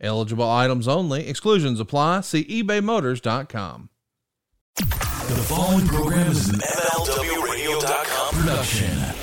Eligible items only. Exclusions apply. See ebaymotors.com. The following program is an MLWRadio.com production.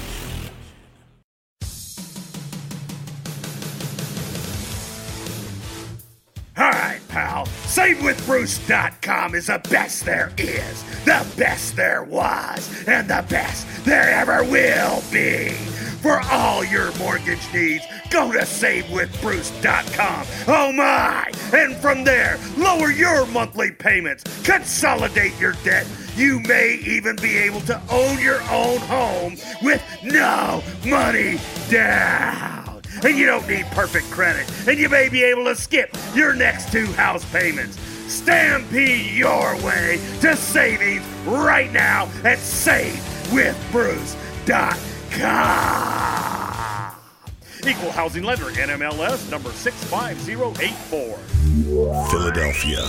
All right, pal. SaveWithBruce.com is the best there is, the best there was, and the best there ever will be. For all your mortgage needs, go to SaveWithBruce.com. Oh my! And from there, lower your monthly payments, consolidate your debt. You may even be able to own your own home with no money down and you don't need perfect credit, and you may be able to skip your next two house payments. Stampede your way to savings right now at SaveWithBruce.com. Equal housing lender, NMLS number 65084. Philadelphia,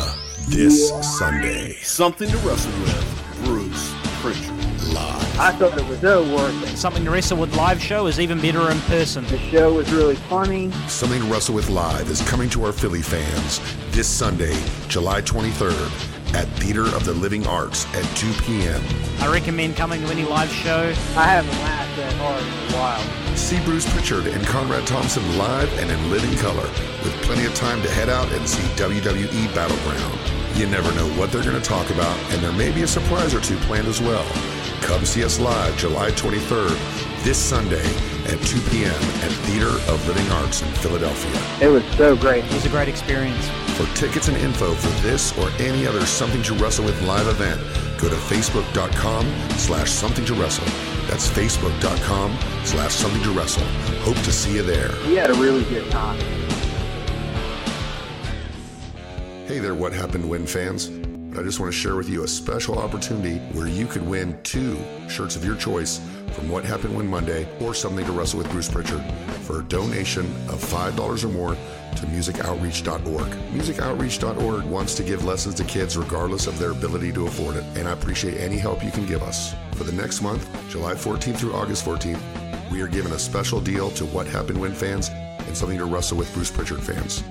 this Sunday. Something to wrestle with. Bruce Pritchard. Live. I thought it was so worth it. Something to wrestle with live show is even better in person. The show was really funny. Something to Wrestle with Live is coming to our Philly fans this Sunday, July 23rd at Theater of the Living Arts at 2 p.m. I recommend coming to any live show. I haven't laughed that hard in a while. See Bruce Pritchard and Conrad Thompson live and in living color with plenty of time to head out and see WWE Battleground. You never know what they're going to talk about, and there may be a surprise or two planned as well. Come see us live July 23rd, this Sunday at 2 p.m. at Theater of Living Arts in Philadelphia. It was so great. It was a great experience. For tickets and info for this or any other Something to Wrestle with live event, go to facebook.com slash something to wrestle. That's facebook.com slash something to wrestle. Hope to see you there. We had a really good time. Hey there, What Happened When fans. I just want to share with you a special opportunity where you could win two shirts of your choice from What Happened When Monday or Something to Wrestle with Bruce Pritchard for a donation of $5 or more to musicoutreach.org. Musicoutreach.org wants to give lessons to kids regardless of their ability to afford it, and I appreciate any help you can give us. For the next month, July 14th through August 14th, we are giving a special deal to What Happened When fans and Something to Wrestle with Bruce Pritchard fans.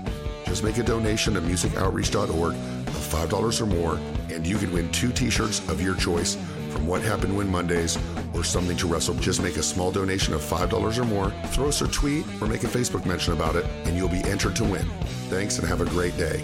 Just make a donation to musicoutreach.org of $5 or more, and you can win two t shirts of your choice from What Happened When Mondays or Something to Wrestle. Just make a small donation of $5 or more, throw us a tweet, or make a Facebook mention about it, and you'll be entered to win. Thanks and have a great day.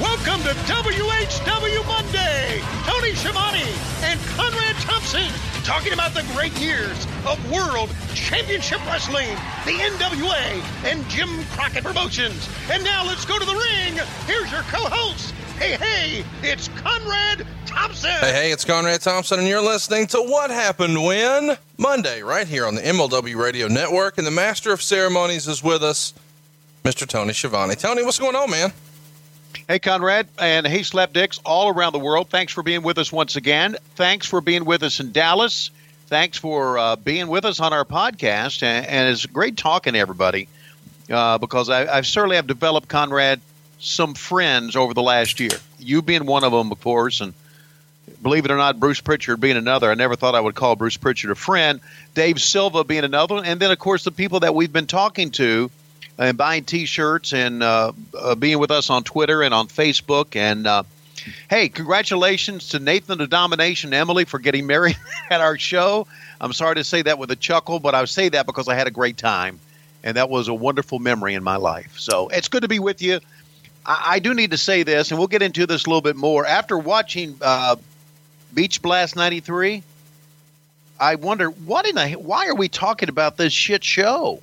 Welcome to WHW Monday. Tony Schiavone and Conrad Thompson talking about the great years of World Championship Wrestling, the NWA, and Jim Crockett Promotions. And now let's go to the ring. Here's your co-host. Hey, hey, it's Conrad Thompson. Hey, hey, it's Conrad Thompson, and you're listening to What Happened When Monday, right here on the MLW Radio Network. And the Master of Ceremonies is with us, Mr. Tony Schiavone. Tony, what's going on, man? Hey, Conrad, and hey, Slapdicks all around the world. Thanks for being with us once again. Thanks for being with us in Dallas. Thanks for uh, being with us on our podcast. And, and it's great talking to everybody uh, because I, I certainly have developed, Conrad, some friends over the last year. You being one of them, of course, and believe it or not, Bruce Pritchard being another. I never thought I would call Bruce Pritchard a friend. Dave Silva being another one. And then, of course, the people that we've been talking to and buying T-shirts and uh, uh, being with us on Twitter and on Facebook. And uh, hey, congratulations to Nathan the Domination Emily for getting married at our show. I'm sorry to say that with a chuckle, but I say that because I had a great time, and that was a wonderful memory in my life. So it's good to be with you. I, I do need to say this, and we'll get into this a little bit more after watching uh, Beach Blast '93. I wonder what in the why are we talking about this shit show?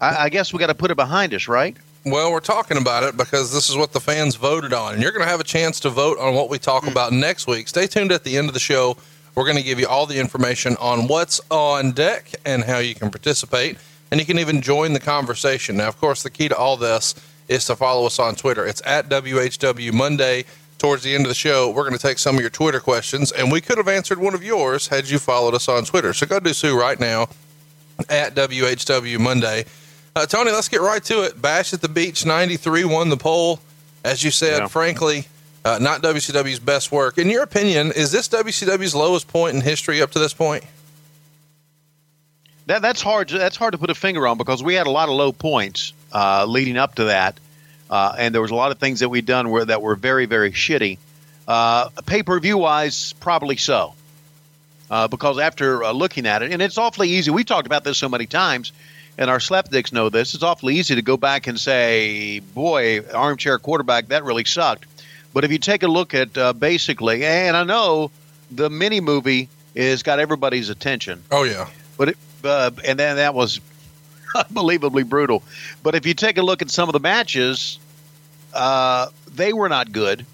I, I guess we got to put it behind us, right? Well, we're talking about it because this is what the fans voted on. And you're going to have a chance to vote on what we talk hmm. about next week. Stay tuned at the end of the show. We're going to give you all the information on what's on deck and how you can participate. and you can even join the conversation. Now, of course, the key to all this is to follow us on Twitter. It's at WHW Monday. Towards the end of the show, we're going to take some of your Twitter questions, and we could have answered one of yours had you followed us on Twitter. So go do so right now at WHW Monday. Uh, Tony, let's get right to it. Bash at the Beach 93 won the poll. As you said, Yeah. frankly, uh, not WCW's best work. In your opinion, is this WCW's lowest point in history up to this point? That, that's hard. To, that's hard to put a finger on because we had a lot of low points uh, leading up to that, uh, and there was a lot of things that we'd done where that were very, very shitty. Uh, Pay per view wise, probably so, uh, because after uh, looking at it, and it's awfully easy. We talked about this so many times, and our slapdicks know this. It's awfully easy to go back and say, "Boy, armchair quarterback, that really sucked." But if you take a look at uh, basically, and I know the mini movie has got everybody's attention. Oh, yeah. But it, uh, and then that was unbelievably brutal. But if you take a look at some of the matches, uh, they were not good.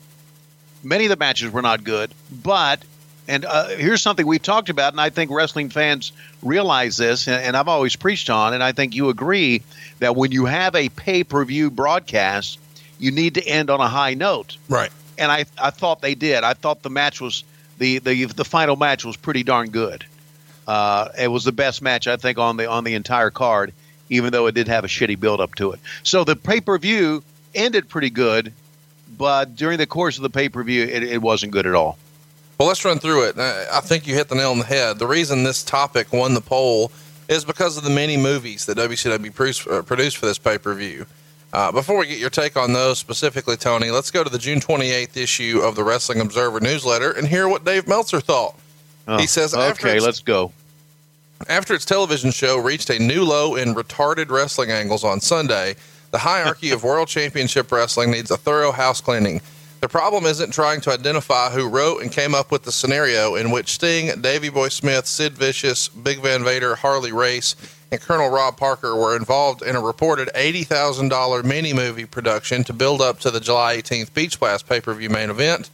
Many of the matches were not good. But and uh, here's something we've talked about, and I think wrestling fans realize this, and, and I've always preached on, and I think you agree that when you have a pay per view broadcast, you need to end on a high note Right. and I, I thought they did. I thought the match was the the the final match was pretty darn good. Uh, it was the best match I think on the on the entire card, even though it did have a shitty build up to it. So the pay per view ended pretty good, but during the course of the pay per view, it, it wasn't good at all. Well, let's run through it. Uh, I think you hit the nail on the head. The reason this topic won the poll is because of the many movies that WCW produced, uh, for this pay per view. Uh, before we get your take on those specifically, Tony, let's go to the June 28th issue of the Wrestling Observer newsletter and hear what Dave Meltzer thought. Oh, He says, "Okay, let's go." After its television show reached a new low in retarded wrestling angles on Sunday, the hierarchy of World Championship Wrestling needs a thorough house cleaning. The problem isn't trying to identify who wrote and came up with the scenario in which Sting, Davey Boy Smith, Sid Vicious, Big Van Vader, Harley Race, and Colonel Rob Parker were involved in a reported $80,000 mini movie production to build up to the July 18th Beach Blast pay per view main event.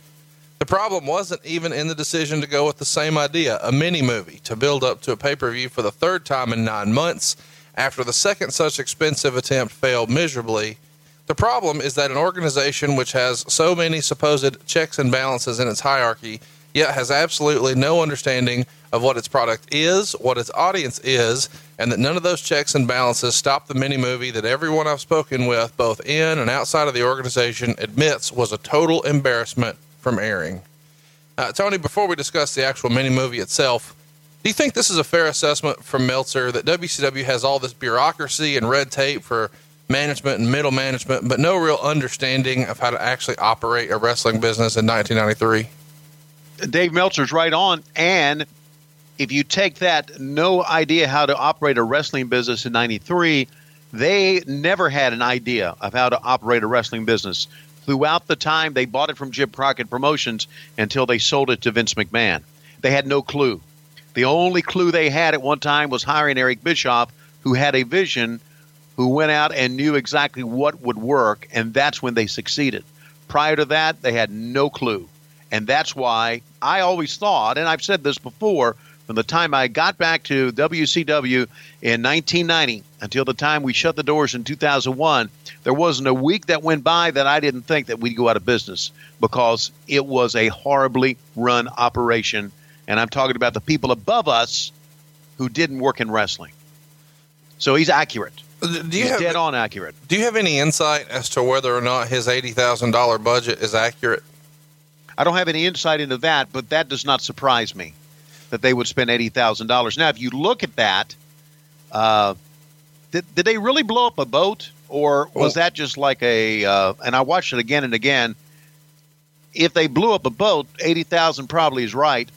The problem wasn't even in the decision to go with the same idea, a mini movie, to build up to a pay per view for the third time in nine months after the second such expensive attempt failed miserably. The problem is that an organization which has so many supposed checks and balances in its hierarchy, yet has absolutely no understanding of what its product is, what its audience is, and that none of those checks and balances stop the mini movie that everyone I've spoken with, both in and outside of the organization, admits was a total embarrassment from airing. Uh, Tony, before we discuss the actual mini movie itself, do you think this is a fair assessment from Meltzer that WCW has all this bureaucracy and red tape for management and middle management, but no real understanding of how to actually operate a wrestling business in 1993? Dave Meltzer's right on. And if you take that no idea how to operate a wrestling business in 93, they never had an idea of how to operate a wrestling business throughout the time they bought it from Jim Crockett Promotions until they sold it to Vince McMahon. They had no clue. The only clue they had at one time was hiring Eric Bischoff, who had a vision, who went out and knew exactly what would work, and that's when they succeeded. Prior to that, they had no clue. And that's why I always thought, and I've said this before, from the time I got back to WCW in 1990 until the time we shut the doors in 2001, there wasn't a week that went by that I didn't think that we'd go out of business because it was a horribly run operation. And I'm talking about the people above us who didn't work in wrestling. So he's accurate. Do you he's have dead on accurate. Do you have any insight as to whether or not his eighty thousand dollar budget is accurate? I don't have any insight into that, but that does not surprise me that they would spend eighty thousand dollars. Now, if you look at that, uh, did, did they really blow up a boat, or was that just like a? Uh, and I watched it again and again. If they blew up a boat, eighty thousand probably is right,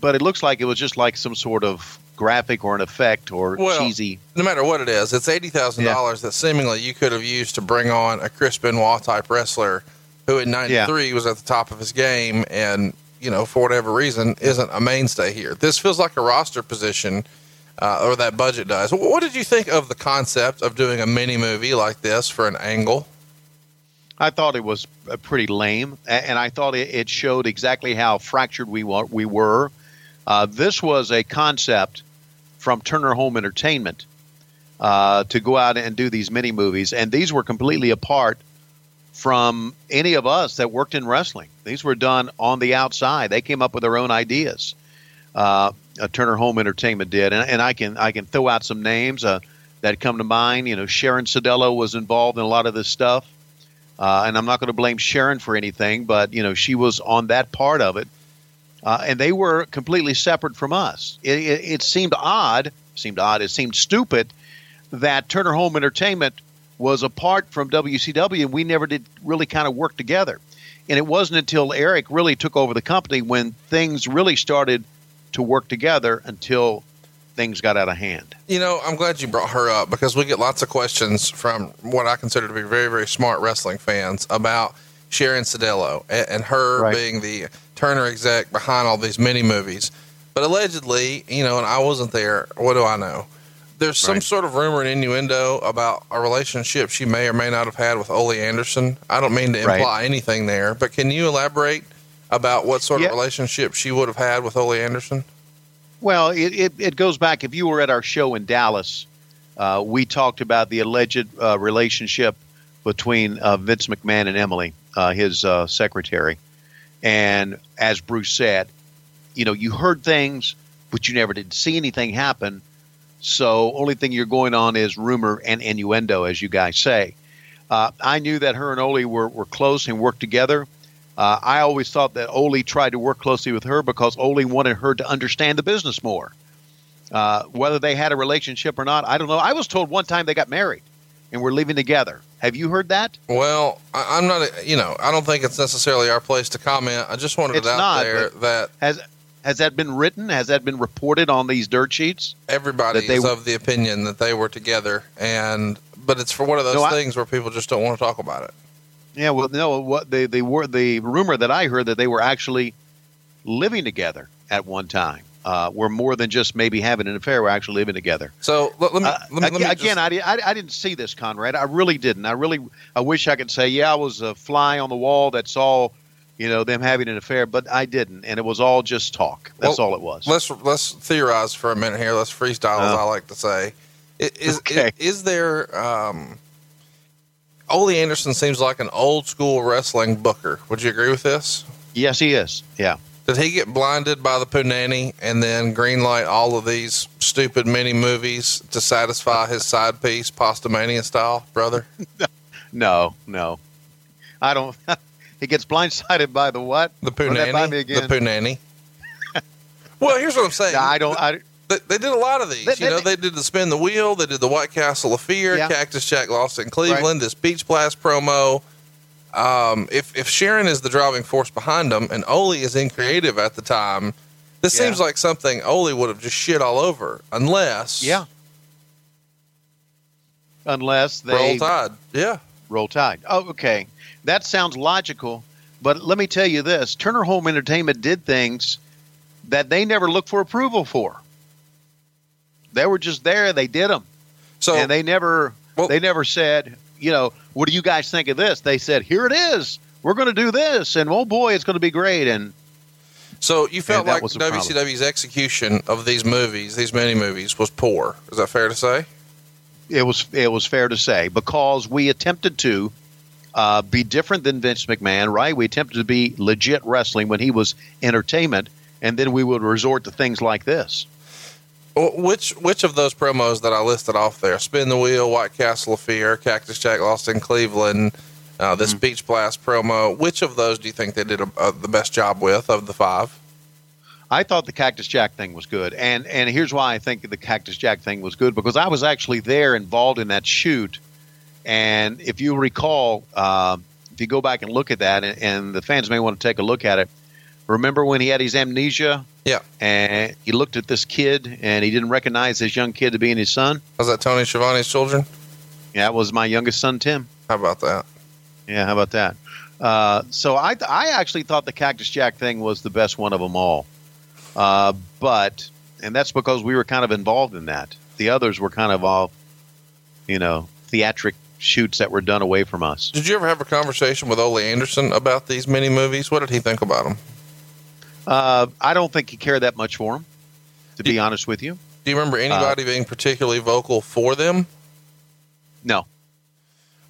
but it looks like it was just like some sort of graphic or an effect or Well, cheesy. No matter what it is, it's eighty thousand dollars that seemingly you could have used to bring on a Chris Benoit type wrestler who in '93 was at the top of his game, and you know for whatever reason isn't a mainstay here. This feels like a roster position, uh, or that budget does. What did you think of the concept of doing a mini movie like this for an angle? I thought it was uh, pretty lame, and I thought it, showed exactly how fractured we we were. Uh, this was a concept from Turner Home Entertainment, uh, to go out and do these mini movies, and these were completely apart from any of us that worked in wrestling. These were done on the outside. They came up with their own ideas. Uh, uh, Turner Home Entertainment did, and, and I can I can throw out some names uh, that come to mind. You know, Sharon Sadello was involved in a lot of this stuff, uh, and I'm not going to blame Sharon for anything, but you know she was on that part of it, uh, and they were completely separate from us. It, it, it seemed odd, seemed odd, it seemed stupid that Turner Home Entertainment was apart from WCW, and we never did really kind of work together. And it wasn't until Eric really took over the company when things really started to work together until things got out of hand. You know, I'm glad you brought her up because we get lots of questions from what I consider to be very, very smart wrestling fans about Sharon Sadello and, and her Right. being the Turner exec behind all these mini movies. But allegedly, you know, and I wasn't there. What do I know? There's some Right. sort of rumor and innuendo about a relationship she may or may not have had with Ole Anderson. I don't mean to Right. imply anything there, but can you elaborate about what sort Yeah. of relationship she would have had with Ole Anderson? Well, it, it, it goes back. If you were at our show in Dallas, uh, we talked about the alleged uh, relationship between uh, Vince McMahon and Emily, uh, his uh, secretary. And as Bruce said, you know, you heard things, but you never did see anything happen. So, only thing you're going on is rumor and innuendo, as you guys say. Uh, I knew that her and Ole were, were close and worked together. Uh, I always thought that Ole tried to work closely with her because Ole wanted her to understand the business more. Uh, whether they had a relationship or not, I don't know. I was told one time they got married and we're living together. Have you heard that? Well, I, I'm not, you know, I don't think it's necessarily our place to comment. I just wanted It's it out not, there that Has has that been written? Has that been reported on these dirt sheets? everybody that they- is of the opinion that they were together, and but it's for one of those No, I- things where people just don't want to talk about it. Yeah, well, no. What they they were the rumor that I heard that they were actually living together at one time. Uh, were more than just maybe having an affair. We're actually living together. So let, let me, Uh, let me, let me again, just- I, di- I, I didn't see this, Conrad. I really didn't. I really, I wish I could say, yeah, I was a fly on the wall that saw, you know, them having an affair, but I didn't, and it was all just talk. That's Well, all it was. let's let's theorize for a minute here. Let's freestyle, as Oh. I like to say. Is, Okay. is, is there? Um, Ole Anderson seems like an old school wrestling booker. Would you agree with this? yes, he is. Yeah. Did he get blinded by the Punani and then greenlight all of these stupid mini movies to satisfy his side piece, Pasta Mania style, brother? No, no, I don't. he gets blindsided by the what? The Punani? The. Punani. well, here's what I'm saying. I don't. I, They, they did a lot of these. They- you know, they did the spin the wheel. They did the White Castle of Fear, Yeah. Cactus Jack lost in Cleveland, this Beach Blast promo. Um, if if Sharon is the driving force behind them, and Ole is in creative at the time, this Yeah. seems like something Ole would have just shit all over, unless yeah. Unless they roll tide. Yeah, Roll Tide. Oh, okay. That sounds logical, but let me tell you this: Turner Home Entertainment did things that they never looked for approval for. They were just there; they did them, so and they never Well- they never said, you know, what do you guys think of this? They said, here it is. We're going to do this, and oh boy, it's going to be great. And so you felt like the problem. WCW's execution of these movies, these mini movies, was poor. Is that fair to say? it was it was fair to say because we attempted to uh, be different than Vince McMahon, right? We attempted to be legit wrestling when he was entertainment, and then we would resort to things like this. Which which of those promos that I listed off there? Spin the wheel, White Castle of Fear, Cactus Jack lost in Cleveland, uh, this Beach Blast promo. Which of those do you think they did a, uh, the best job with of the five? I thought the Cactus Jack thing was good, and and here's why I think the Cactus Jack thing was good because I was actually there involved in that shoot, and if you recall, uh, if you go back and look at that, and, and the fans may want to take a look at it. Remember when he had his amnesia? Yeah. And he looked at this kid, and he didn't recognize this young kid to being his son. Was that Tony Schiavone's children? Yeah, it was my youngest son, Tim. How about that? Yeah, how about that? Uh, so I, I actually thought the Cactus Jack thing was the best one of them all. Uh, but, and that's because we were kind of involved in that. The others were kind of all, you know, theatric shoots that were done away from us. Did you ever have a conversation with Ole Anderson about these mini movies? What did he think about them? Uh, I don't think he cared that much for them, to be honest with you. Do you remember anybody being particularly vocal for them? No.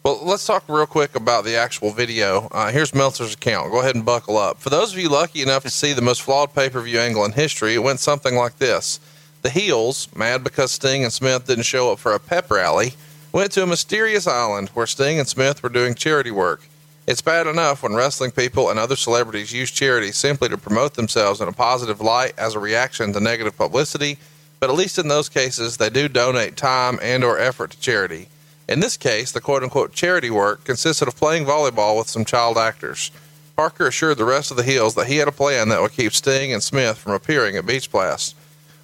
Well, let's talk real quick about the actual video. Uh, here's Meltzer's account. Go ahead and buckle up. For those of you lucky enough to see the most flawed pay per view angle in history, it went something like this The Heels, mad because Sting and Smith didn't show up for a pep rally, went to a mysterious island where Sting and Smith were doing charity work. It's bad enough when wrestling people and other celebrities use charity simply to promote themselves in a positive light as a reaction to negative publicity, but at least in those cases, they do donate time and or effort to charity. In this case, the quote unquote charity work consisted of playing volleyball with some child actors. Parker assured the rest of the Heels that he had a plan that would keep Sting and Smith from appearing at Beach Blast.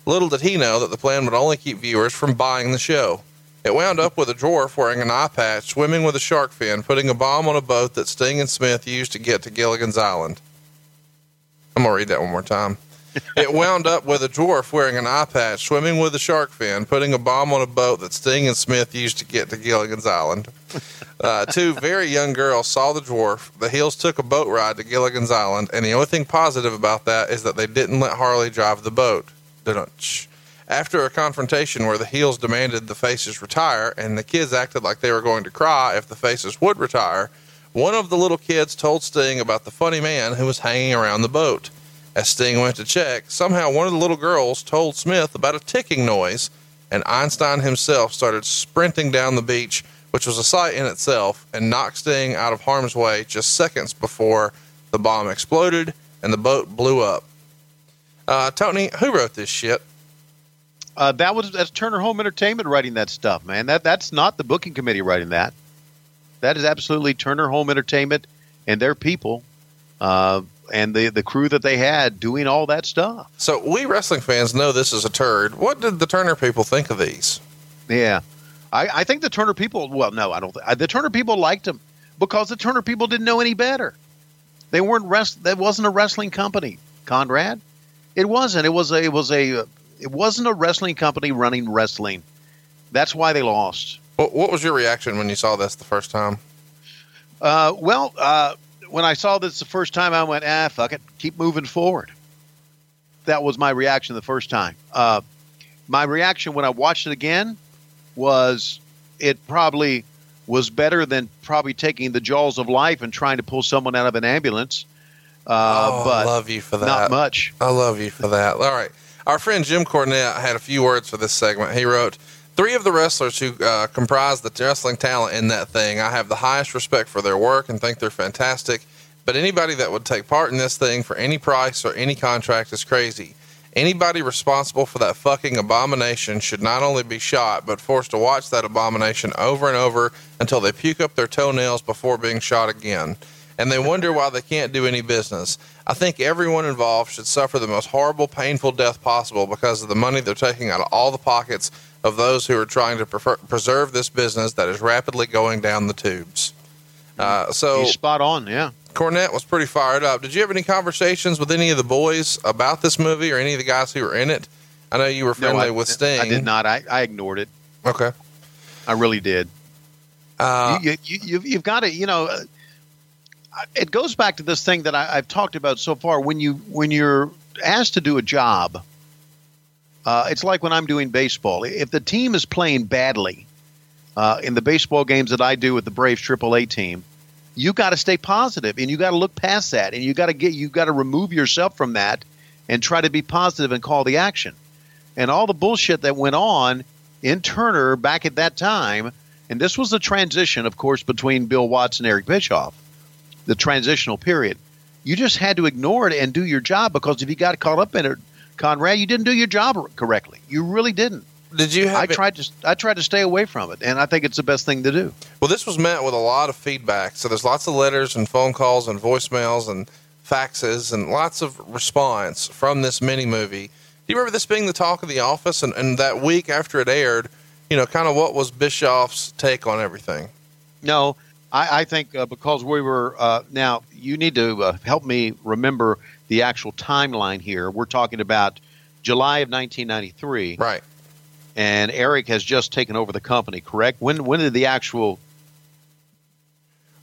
Little did he know that the plan would only keep viewers from buying the show. It wound up with a dwarf wearing an eye patch, swimming with a shark fin, putting a bomb on a boat that Sting and Smith used to get to Gilligan's Island. I'm going to read that one more time. It wound up with a dwarf wearing an eye patch, swimming with a shark fin, putting a bomb on a boat that Sting and Smith used to get to Gilligan's Island. Uh, two very young girls saw the dwarf. The Heels took a boat ride to Gilligan's Island, and the only thing positive about that is that they didn't let Harley drive the boat. Dun-dun-ch. After a confrontation where the Heels demanded the faces retire, and the kids acted like they were going to cry if the faces would retire, one of the little kids told Sting about the funny man who was hanging around the boat. As Sting went to check, somehow one of the little girls told Smith about a ticking noise, and Einstein himself started sprinting down the beach, which was a sight in itself, and knocked Sting out of harm's way just seconds before the bomb exploded and the boat blew up. Uh, Tony, who wrote this shit? Uh, that was that's Turner Home Entertainment writing that stuff, man. That that's not the booking committee writing that. That is absolutely Turner Home Entertainment and their people, uh, and the the crew that they had doing all that stuff. So we wrestling fans know this is a turd. What did the Turner people think of these? Yeah, I, I think the Turner people. Well, no, I don't. Th- the Turner people liked them because the Turner people didn't know any better. They weren't rest. That wasn't a wrestling company, Conrad. It wasn't. It was a. It was a. It wasn't a wrestling company running wrestling. That's why they lost. What, what was your reaction when you saw this the first time? Uh, well, uh, when I saw this the first time, I went, ah, fuck it, keep moving forward. That was my reaction the first time. Uh, my reaction when I watched it again was it probably was better than probably taking the jaws of life and trying to pull someone out of an ambulance. Uh, oh, but I love you for that. Not much. I love you for that. All right. Our friend Jim Cornette had a few words for this segment. He wrote, Three of the wrestlers who uh, comprise the wrestling talent in that thing, I have the highest respect for their work and think they're fantastic. But anybody that would take part in this thing for any price or any contract is crazy. Anybody responsible for that fucking abomination should not only be shot, but forced to watch that abomination over and over until they puke up their toenails before being shot again. And they wonder why they can't do any business. I think everyone involved should suffer the most horrible, painful death possible because of the money they're taking out of all the pockets of those who are trying to prefer- preserve this business that is rapidly going down the tubes. Uh, so He's spot on, yeah. Cornette was pretty fired up. Did you have any conversations with any of the boys about this movie or any of the guys who were in it? I know you were friendly no, I, with Sting. I did not. I, I ignored it. Okay. I really did. Uh, you, you, you, you've got to, you know, uh, it goes back to this thing that I, I've talked about so far. When you when you're asked to do a job, uh, it's like when I'm doing baseball. If the team is playing badly uh, in the baseball games that I do with the Braves AAA team, you got to stay positive and you got to look past that and you got to get you got to remove yourself from that and try to be positive and call the action. And all the bullshit that went on in Turner back at that time, and this was the transition, of course, between Bill Watts and Eric Bischoff, the transitional period. You just had to ignore it and do your job because if you got caught up in it, Conrad, you didn't do your job correctly. You really didn't. Did you? I tried to. I tried to stay away from it, and I think it's the best thing to do. Well, this was met with a lot of feedback. So there's lots of letters and phone calls and voicemails and faxes and lots of response from this mini movie. Do you remember this being the talk of the office? And, and that week after it aired, you know, kind of what was Bischoff's take on everything? No, I, I think uh, because we were uh, now, you need to uh, help me remember the actual timeline here. We're talking about July of 1993, right? And Eric has just taken over the company. Correct? When when did the actual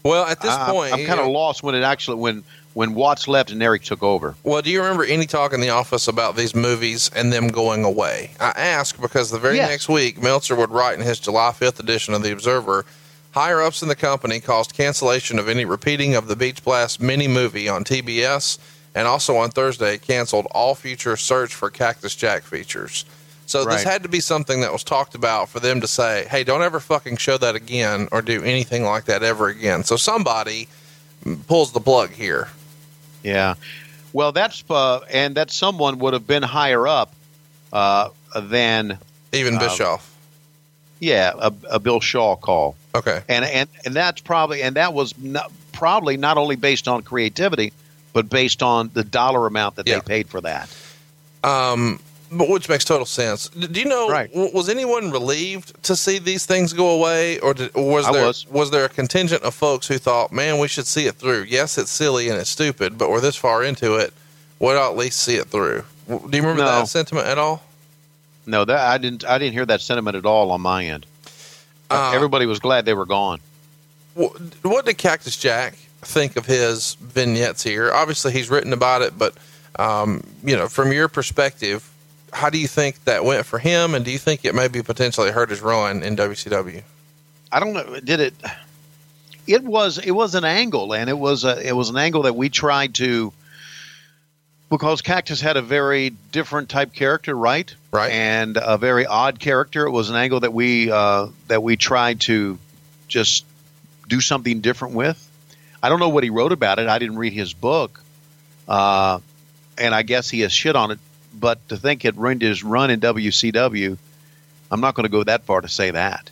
Well, at this I- point, I'm, kind of lost when it actually when when Watts left and Eric took over. Well, do you remember any talk in the office about these movies and them going away? I ask because the very Yes. next week, Meltzer would write in his July 5th edition of The Observer higher ups in the company caused cancellation of any repeating of the Beach Blast mini movie on TBS, and also on Thursday, canceled all future Search for Cactus Jack features. So this had to be something that was talked about for them to say, hey, don't ever fucking show that again or do anything like that ever again. So somebody pulls the plug here. Yeah. Well, that's uh, and that someone would have been higher up uh, than Even Uh, Bischoff. Yeah a, a Bill Shaw call. Okay. And and and that's probably and that was not, probably not only based on creativity, but based on the dollar amount that Yeah. they paid for that. Um, but which makes total sense. Do you know? Right. Was anyone relieved to see these things go away, or, did, or was I there was. there a contingent of folks who thought, "Man, we should see it through"? Yes, it's silly and it's stupid, but we're this far into it. We'll at least see it through. Do you remember No. that sentiment at all? No, that I didn't. I didn't hear that sentiment at all on my end. Uh, Everybody was glad they were gone. Wh- What did Cactus Jack think of his vignettes here? Obviously, he's written about it, but um, you know, from your perspective, how do you think that went for him, and do you think it maybe potentially hurt his run in WCW? I don't know. Did it? It was. It was an angle, and it was a. It was an angle that we tried to. Because Cactus had a very different type character, right? Right. And a very odd character. It was an angle that we uh, that we tried to just do something different with. I don't know what he wrote about it. I didn't read his book, uh, and I guess he has shit on it. But to think it ruined his run in WCW, I'm not going to go that far to say that.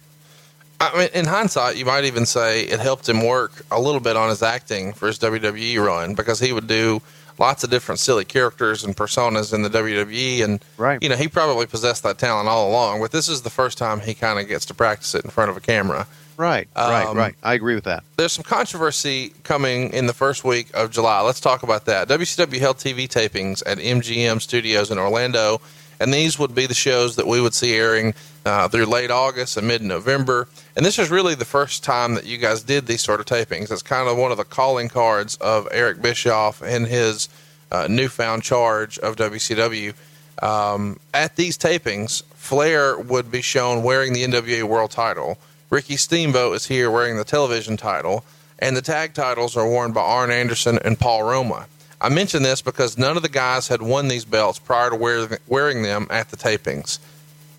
I mean, in hindsight, you might even say it helped him work a little bit on his acting for his WWE run because he would do lots of different silly characters and personas in the WWE, and Right. you know he probably possessed that talent all along. But this is the first time he kind of gets to practice it in front of a camera. Right, right, Um, right. I agree with that. There's some controversy coming in the first week of July. Let's talk about that. WCW held TV tapings at MGM Studios in Orlando, and these would be the shows that we would see airing uh, through late August and mid November. And this is really the first time that you guys did these sort of tapings. It's kind of one of the calling cards of Eric Bischoff and his uh, newfound charge of WCW. Um, at these tapings, Flair would be shown wearing the NWA World title. Ricky Steamboat is here wearing the television title, and the tag titles are worn by Arn Anderson and Paul Roma. I mention this because none of the guys had won these belts prior to wear, wearing them at the tapings.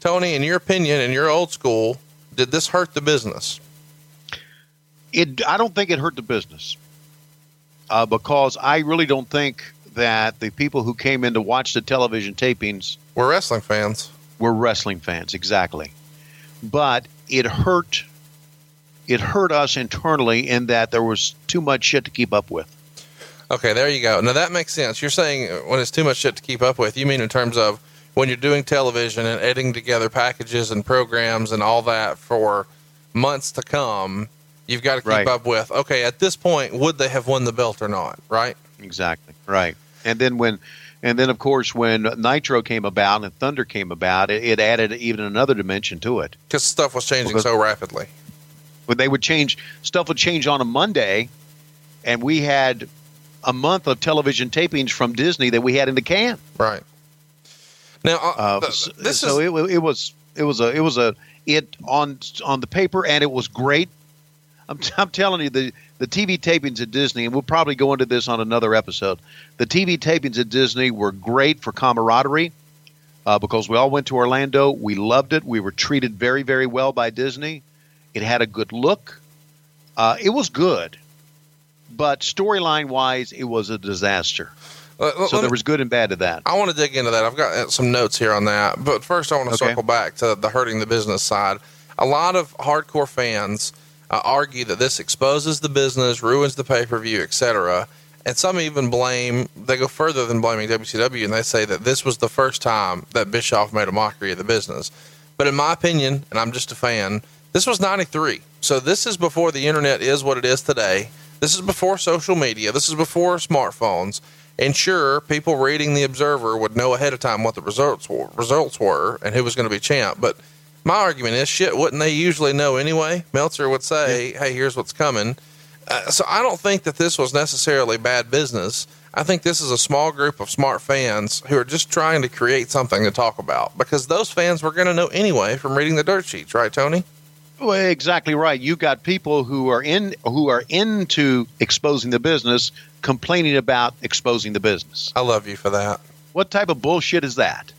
Tony, in your opinion, in your old school, did this hurt the business? It. I don't think it hurt the business uh, because I really don't think that the people who came in to watch the television tapings We're wrestling fans. were wrestling fans exactly, but it hurt. It hurt us internally in that there was too much shit to keep up with. Okay, there you go. Now that makes sense. You're saying when it's too much shit to keep up with, you mean in terms of when you're doing television and editing together packages and programs and all that for months to come, you've got to keep Right. up with, okay, at this point, would they have won the belt or not, right? Exactly. Right. And then when, and then of course when Nitro came about and Thunder came about, it, it added even another dimension to it. Because stuff was changing Because- so rapidly. When they would change, stuff would change on a Monday, and we had a month of television tapings from Disney that we had in the can. Right. Now, uh, Uh, this so is it, it was it was a it was a it on on the paper and it was great. I'm, I'm telling you the the TV tapings at Disney and we'll probably go into this on another episode. The TV tapings at Disney were great for camaraderie uh, because we all went to Orlando. We loved it. We were treated very very well by Disney. It had a good look. Uh, it was good, but storyline wise, it was a disaster. uh, So let there was good and bad to that. I want to dig into that. I've got uh, some notes here on that. But first, I want to Okay. circle back to the hurting the business side. A lot of hardcore fans uh, argue that this exposes the business, ruins the pay per view, etc. And some even blame, they go further than blaming WCW and they say that this was the first time that Bischoff made a mockery of the business. But in my opinion, and I'm just a fan, this was 93. So this is before the internet is what it is today. This is before social media. This is before smartphones. And sure, people reading the Observer would know ahead of time what the results were, results were and who was going to be champ. But my argument is, shit, wouldn't they usually know anyway? Meltzer would say, "Hey, here's what's coming," Uh, so I don't think that this was necessarily bad business. I think this is a small group of smart fans who are just trying to create something to talk about because those fans were going to know anyway from reading the dirt sheets, right, Tony? Well, exactly right. You got people who are in who are into exposing the business complaining about exposing the business. I love you for that. What type of bullshit is that?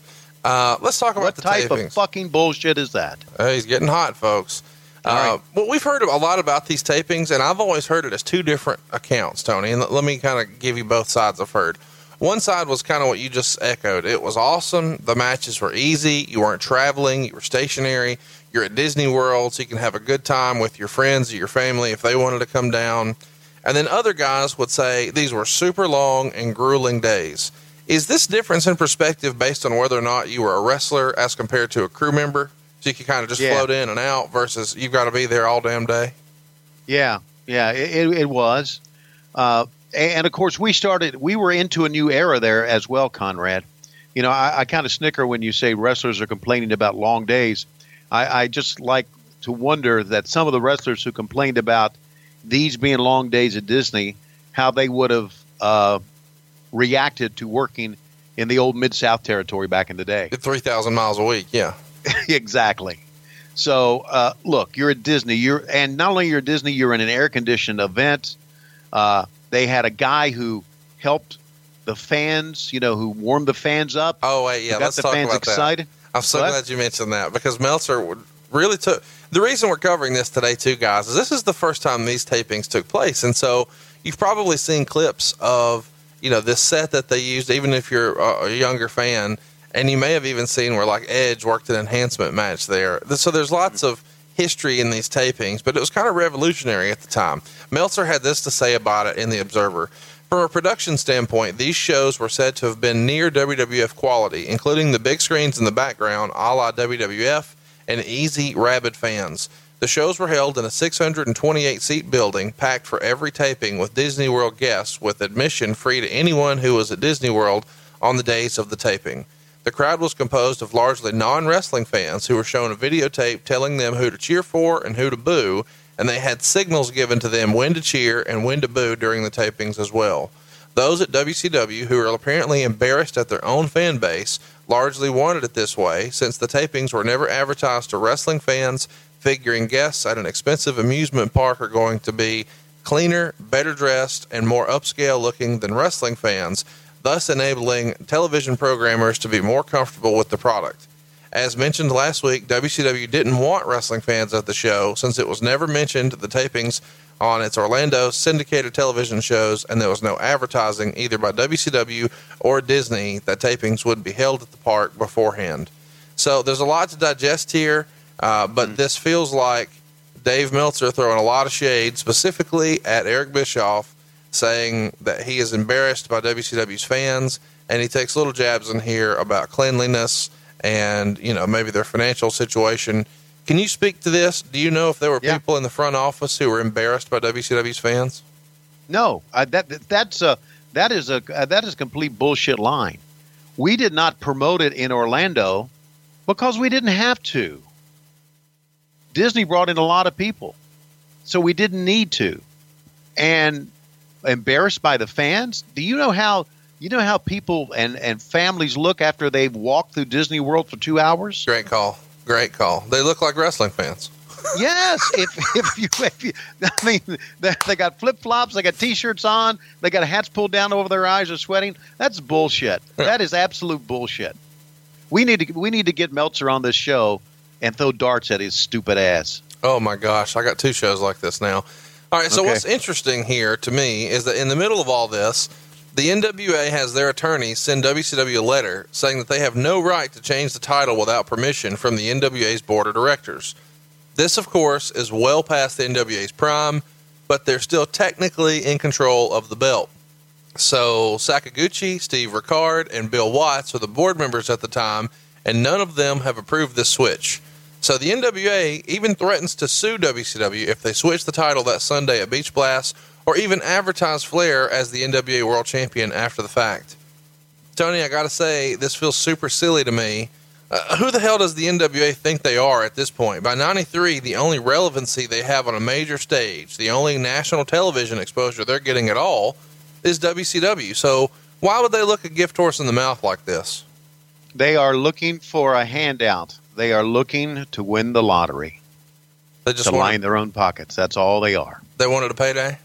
Uh, let's talk about what the type tapings. of fucking bullshit is that? Uh, he's getting hot, folks. Uh, right. Well, we've heard a lot about these tapings, and I've always heard it as two different accounts, Tony. And let- let me kind of give you both sides I've heard. One side was kind of what you just echoed. It was awesome. The matches were easy. You weren't traveling. You were stationary. You're at Disney World, so you can have a good time with your friends or your family if they wanted to come down. And then other guys would say these were super long and grueling days. Is this difference in perspective based on whether or not you were a wrestler as compared to a crew member? So you can kind of just Yeah. float in and out versus you've got to be there all damn day? Yeah, yeah, it, it, was. Uh, and of course, we started, we were into a new era there as well, Conrad. You know, I, I kind of snicker when you say wrestlers are complaining about long days. I, I just like to wonder that some of the wrestlers who complained about these being long days at Disney, how they would have uh, reacted to working in the old Mid South territory back in the day. 3,000 miles a week, yeah. exactly. So uh, look, you're at Disney. You're and not only you're at Disney, you're in an air conditioned event. Uh, they had a guy who helped the fans, you know, who warmed the fans up. Oh, wait, yeah, got let's the talk fans about excited. that. I'm so What? glad you mentioned that because Meltzer really took the reason we're covering this today, too, guys, is this is the first time these tapings took place. And so you've probably seen clips of, you know, this set that they used, even if you're a a younger fan. And you may have even seen where, like, Edge worked an enhancement match there. So there's lots of history in these tapings, but it was kind of revolutionary at the time. Meltzer had this to say about it in The Observer. From a production standpoint, these shows were said to have been near WWF quality, including the big screens in the background, a la WWF, and easy, rabid fans. The shows were held in a 628 seat building, packed for every taping with Disney World guests, with admission free to anyone who was at Disney World on the days of the taping. The crowd was composed of largely non wrestling fans who were shown a videotape telling them who to cheer for and who to boo, and they had signals given to them when to cheer and when to boo during the tapings as well. Those at WCW who were apparently embarrassed at their own fan base largely wanted it this way since the tapings were never advertised to wrestling fans, figuring guests at an expensive amusement park are going to be cleaner, better dressed, and more upscale looking than wrestling fans, thus enabling television programmers to be more comfortable with the product. As mentioned last week, WCW didn't want wrestling fans at the show since it was never mentioned the tapings on its Orlando syndicated television shows, and there was no advertising either by WCW or Disney that tapings would be held at the park beforehand. So there's a lot to digest here, uh, but this feels like Dave Meltzer throwing a lot of shade specifically at Eric Bischoff, saying that he is embarrassed by WCW's fans, and he takes little jabs in here about cleanliness and you know maybe their financial situation. Can you speak to this? Do you know if there were Yeah. people in the front office who were embarrassed by WCW's fans? No, uh, that that's a that is a uh, that is a complete bullshit line. We did not promote it in Orlando because we didn't have to. Disney brought in a lot of people, so we didn't need to. And embarrassed by the fans? Do you know how you know how people and and families look after they've walked through Disney World for two hours? Great call. Great call. They look like wrestling fans. Yes, if if you, if you I mean, they, they got flip flops, they got t-shirts on, they got hats pulled down over their eyes, are sweating. That's bullshit. That is absolute bullshit. We need to we need to get Meltzer on this show and throw darts at his stupid ass. Oh my gosh, I got two shows like this now. All right, so Okay. what's interesting here to me is that in the middle of all this, the NWA has their attorneys send WCW a letter saying that they have no right to change the title without permission from the NWA's board of directors. This, of course, is well past the NWA's prime, but they're still technically in control of the belt. So Sakaguchi, Steve Rickard, and Bill Watts are the board members at the time, and none of them have approved this switch. So the NWA even threatens to sue WCW if they switch the title that Sunday at Beach Blast or even advertise Flair as the NWA World Champion after the fact. Tony, I got to say, this feels super silly to me. Uh, who the hell does the NWA think they are at this point? By 93, the only relevancy they have on a major stage, the only national television exposure they're getting at all, is WCW. So why would they look a gift horse in the mouth like this? They are looking for a handout. They are looking to win the lottery. They just to wanted, line their own pockets. That's all they are. They wanted a payday.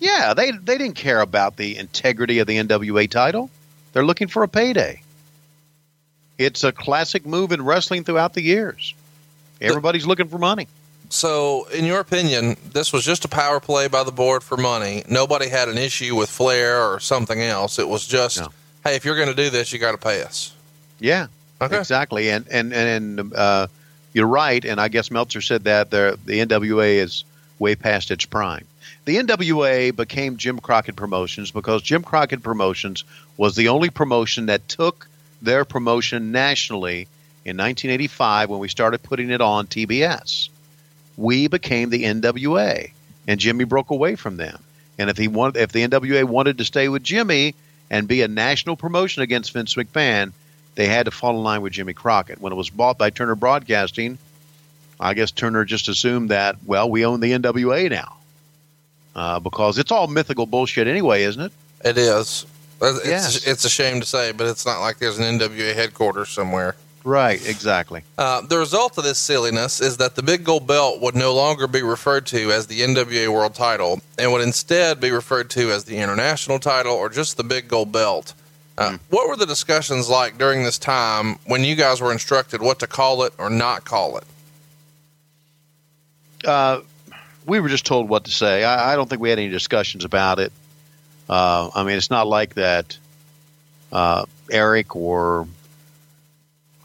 Yeah, they they didn't care about the integrity of the NWA title. They're looking for a payday. It's a classic move in wrestling throughout the years. Everybody's looking for money. So, in your opinion, this was just a power play by the board for money. Nobody had an issue with Flair or something else. It was just, No. hey, if you're going to do this, you got to pay us. Yeah, Okay. exactly. And and and uh, you're right. And I guess Meltzer said that the the NWA is way past its prime. The NWA became Jim Crockett Promotions because Jim Crockett Promotions was the only promotion that took their promotion nationally in 1985 when we started putting it on TBS. We became the NWA, and Jimmy broke away from them. And if he wanted, if the NWA wanted to stay with Jimmy and be a national promotion against Vince McMahon, they had to fall in line with Jimmy Crockett. When it was bought by Turner Broadcasting, I guess Turner just assumed that, well, we own the NWA now. Uh, because it's all mythical bullshit anyway, isn't it? It is. It's, Yes. it's a shame to say, but it's not like there's an NWA headquarters somewhere. Right, exactly. Uh, the result of this silliness is that the big gold belt would no longer be referred to as the NWA World Title and would instead be referred to as the International Title or just the big gold belt. Uh, What were the discussions like during this time when you guys were instructed what to call it or not call it? uh, we were just told what to say. I, I don't think we had any discussions about it. Uh, I mean, it's not like that uh, Eric or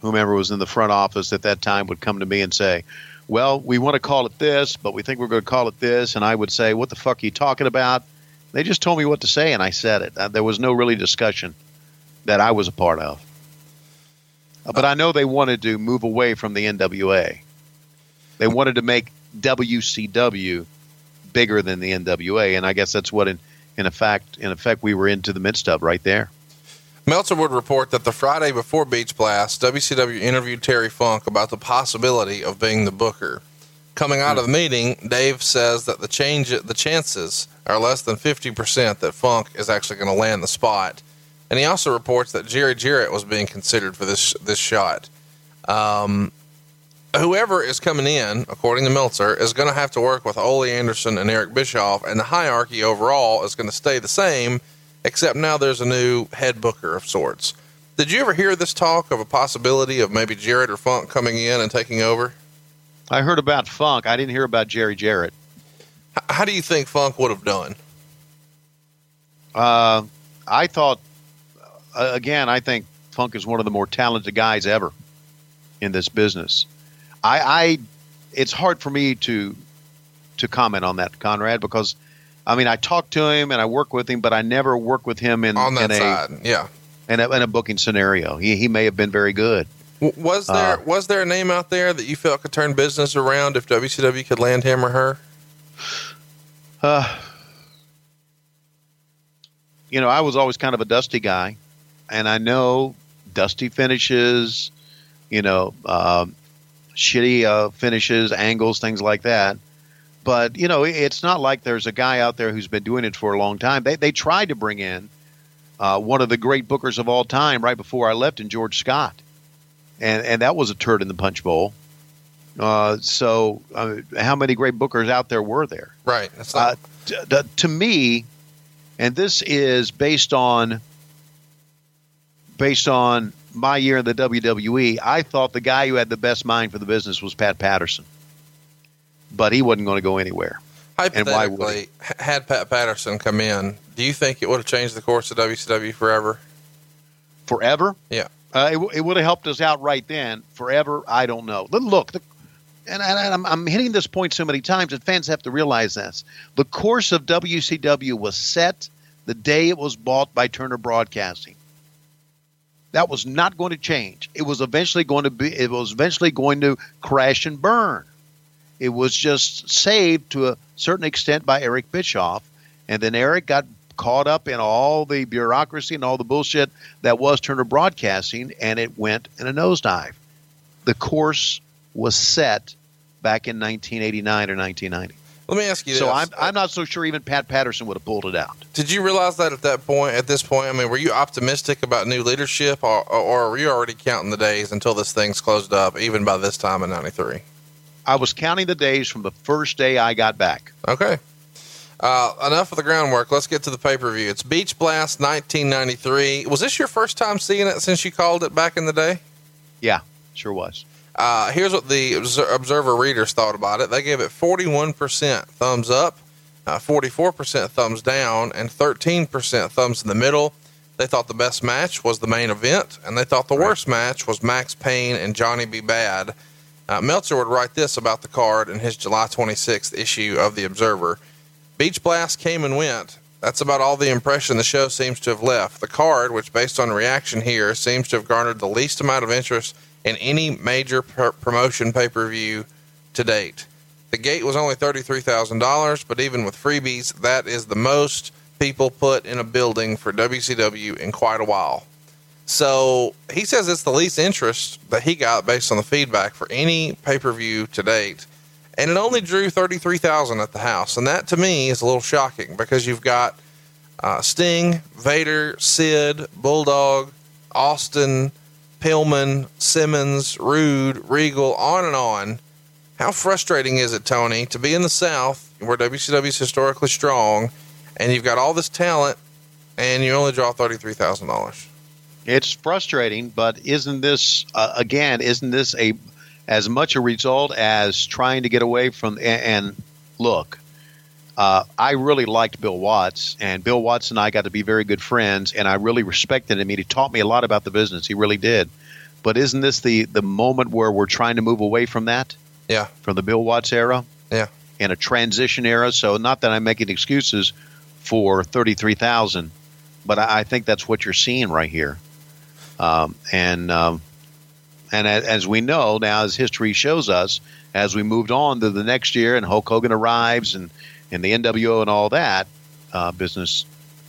whomever was in the front office at that time would come to me and say, "Well, we want to call it this, but we think we're going to call it this," and I would say, "What the fuck are you talking about?" They just told me what to say, and I said it. Uh, there was no really discussion that I was a part of. But I know they wanted to move away from the NWA. They wanted to make WCW bigger than the NWA, and I guess that's what in in effect in effect we were into the midst of right there. Meltzer would report that the Friday before Beach Blast, WCW interviewed Terry Funk about the possibility of being the booker. Coming out of the meeting, Dave says that the change, the chances are less than fifty percent that Funk is actually going to land the spot, and he also reports that Jerry Jarrett was being considered for this this shot. Um, whoever is coming in, according to Meltzer, is going to have to work with Ole Anderson and Eric Bischoff, and the hierarchy overall is going to stay the same, except now there's a new head booker of sorts. Did you ever hear this talk of a possibility of maybe Jarrett or Funk coming in and taking over? I heard about Funk. I didn't hear about Jerry Jarrett. H- how do you think Funk would have done? Uh, I thought uh, again. I think Funk is one of the more talented guys ever in this business. I, I it's hard for me to to comment on that, Conrad, because I mean I talk to him and I work with him, but I never work with him in On that in a, side, yeah. in a in a booking scenario. He he may have been very good. Was there Uh, was there a name out there that you felt could turn business around if WCW could land him or her? Uh, you know, I was always kind of a dusty guy, and I know dusty finishes, you know, um, shitty uh, finishes, angles, things like that. But you know, it's not like there's a guy out there who's been doing it for a long time. They they tried to bring in uh, one of the great bookers of all time right before I left, in George Scott, and and that was a turd in the punch bowl. Uh, so, uh, how many great bookers out there were there? Right. That's Uh, not, t- t- to me, and this is based on based on my year in the WWE. I thought the guy who had the best mind for the business was Pat Patterson, but he wasn't going to go anywhere. And why would hypothetically, had Pat Patterson come in, do you think it would have changed the course of WCW forever? Forever, Yeah. uh, it, it would have helped us out right then. Forever, I don't know. Look, Look, the, and, and I'm, I'm hitting this point so many times that fans have to realize this. The course of WCW was set the day it was bought by Turner Broadcasting. That was not going to change. It was eventually going to be. It was eventually going to crash and burn. It was just saved to a certain extent by Eric Bischoff, and then Eric got caught up in all the bureaucracy and all the bullshit that was Turner Broadcasting, and it went in a nosedive. the course was set back in 1989 or 1990. Let me ask you So this. I'm I'm not so sure even Pat Patterson would have pulled it out. Did you realize that at that point, at this point? I mean, were you optimistic about new leadership, or, or were you already counting the days until this thing's closed up, even by this time in '93? I was counting the days from the first day I got back. Okay. Uh, enough of the groundwork. Let's get to the pay per view. It's Beach Blast 1993. Was this your first time seeing it since you called it back in the day? Yeah, sure was. Uh, here's what the Observer readers thought about it. They gave it 41% thumbs up, uh, 44% thumbs down, and 13% thumbs in the middle. They thought the best match was the main event, and they thought the worst match was Max Payne and Johnny B. Bad. Uh, Meltzer would write this about the card in his July 26th issue of the Observer. Beach Blast came and went. That's about all the impression the show seems to have left. The card, which based on reaction here, seems to have garnered the least amount of interest in any major pr- promotion pay per view to date. The gate was only $33,000, but even with freebies, that is the most people put in a building for WCW in quite a while. So he says it's the least interest that he got based on the feedback for any pay per view to date. And it only drew 33,000 at the house. And that to me is a little shocking because you've got uh, Sting, Vader, Sid, Bulldog, Austin, Pillman, Simmons, Rude, Regal, on and on. How frustrating is it, Tony, to be in the South where WCW is historically strong and you've got all this talent and you only draw $33,000? It's frustrating, but isn't this uh, again? Isn't this a as much a result as trying to get away from and, and look? Uh, I really liked Bill Watts, and Bill Watts and I got to be very good friends, and I really respected him. He taught me a lot about the business. He really did. But isn't this the the moment where we're trying to move away from that? Yeah. From the Bill Watts era? Yeah. In a transition era. So not that I'm making excuses for thirty three thousand, but I, I think that's what you're seeing right here. Um, and um, and as, as we know now, as history shows us, as we moved on to the next year, and Hulk Hogan arrives, and and the NWO and all that uh, business,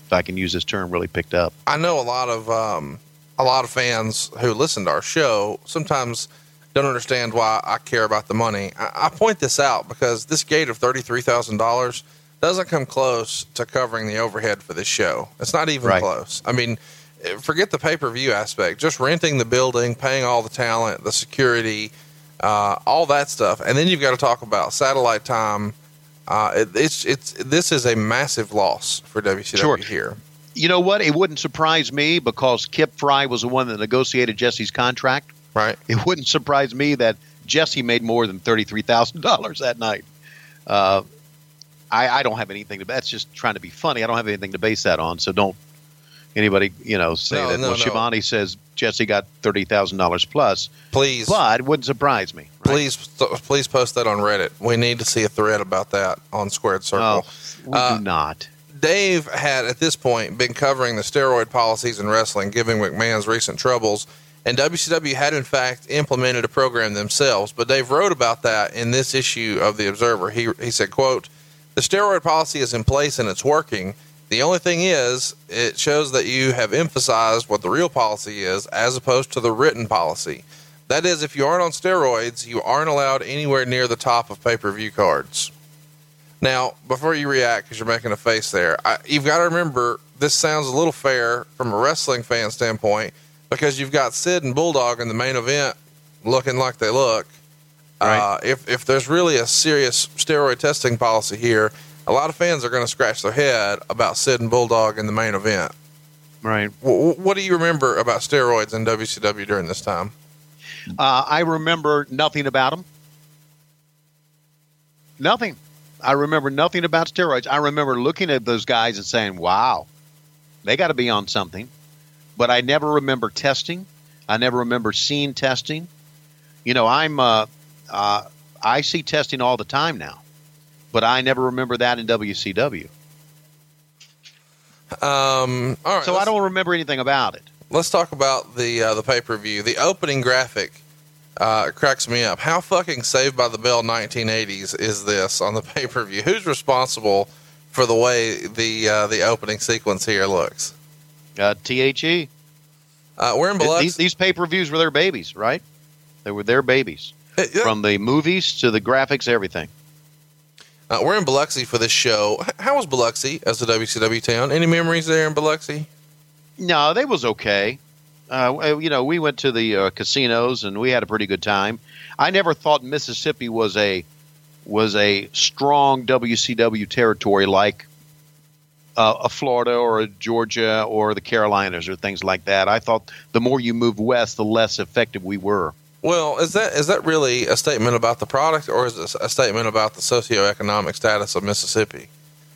if I can use this term, really picked up. I know a lot of um, a lot of fans who listen to our show sometimes don't understand why I care about the money. I, I point this out because this gate of thirty three thousand dollars doesn't come close to covering the overhead for this show. It's not even Right. close. I mean, eh, forget the pay per view aspect. Just renting the building, paying all the talent, the security, uh, all that stuff, and then you've got to talk about satellite time. Uh, it, it's it's this is a massive loss for WCW Sure. here. You know what? It wouldn't surprise me because Kip Frey was the one that negotiated Jesse's contract. Right. It wouldn't surprise me that Jesse made more than thirty three thousand dollars that night. Uh, I, I don't have anything to. That's just trying to be funny. I don't have anything to base that on. So don't anybody you know say No, that. no, well, no. Shivani says Jesse got thirty thousand dollars plus. Please, But it wouldn't surprise me. please, please post that on Reddit. We need to see a thread about that on Squared Circle. Oh, we Uh, do not. Dave had at this point been covering the steroid policies in wrestling, giving McMahon's recent troubles, and WCW had in fact implemented a program themselves. But Dave wrote about that in this issue of the Observer. He he said, "quote The steroid policy is in place and it's working. The only thing is, it shows that you have emphasized what the real policy is, as opposed to the written policy. That is, if you aren't on steroids, you aren't allowed anywhere near the top of pay per view cards." Now, before you react, because you're making a face there, I, you've got to remember this sounds a little fair from a wrestling fan standpoint because you've got Sid and Bulldog in the main event looking like they look. Uh, if if there's really a serious steroid testing policy here, a lot of fans are going to scratch their head about Sid and Bulldog in the main event. Right. W- what do you remember about steroids in WCW during this time? Uh, I remember nothing about them. Nothing. I remember nothing about steroids. I remember looking at those guys and saying, "Wow, they got to be on something." But I never remember testing. I never remember seeing testing. You know, I'm uh, uh, I see testing all the time now, but I never remember that in WCW. Um, all right, So I don't remember anything about it. let's talk about the uh, the pay per view. The opening graphic uh, cracks me up. How fucking Saved by the Bell 1980s is this on the pay per view? Who's responsible for the way the uh, the opening sequence here looks? Uh, THE. Uh, we're in Biloxi. These, these pay per views were their babies, right? They were their babies. From the movies to the graphics, everything. Uh, we're in Biloxi for this show. How was Biloxi as a WCW town? Any memories there in Biloxi? No, they was okay. Uh, you know, we went to the uh, casinos and we had a pretty good time. I never thought Mississippi was a was a strong WCW territory like uh, a Florida or a Georgia or the Carolinas or things like that. I thought the more you move west, the less effective we were. Well, is that is that really a statement about the product, or is it a statement about the socioeconomic status of Mississippi?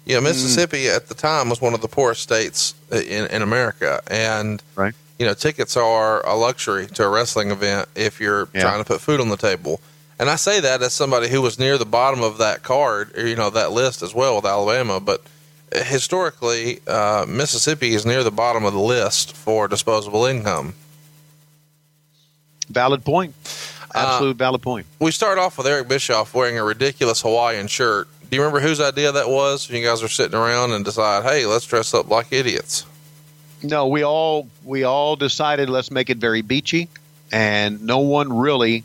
You know, Mississippi at the time was one of the poorest states in, in America, and right. you know, tickets are a luxury to a wrestling event if you're Yeah. trying to put food on the table. And I say that as somebody who was near the bottom of that card, or, you know, that list as well with Alabama. But historically, uh, Mississippi is near the bottom of the list for disposable income. Valid point. Absolute valid point. We start off with Eric Bischoff wearing a ridiculous Hawaiian shirt. Do you remember whose idea that was? You guys were sitting around and decide, hey, let's dress up like idiots. No, we all we all decided let's make it very beachy, and no one really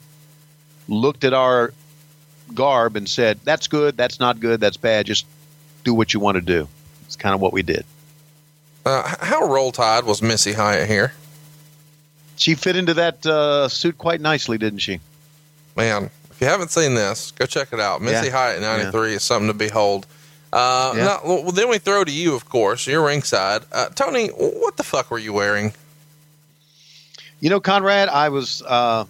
looked at our garb and said that's good, that's not good, that's bad. Just do what you want to do. It's kind of what we did. Uh, how roll tide was Missy Hyatt here? She fit into that uh, suit quite nicely, didn't she? Man, if you haven't seen this, go check it out. Missy Yeah. Hyatt 93 is something to behold. Uh, Yeah. now- well, then we throw to you, of course. You're ringside. Uh, Tony, what the fuck were you wearing? You know, Conrad, I was uh,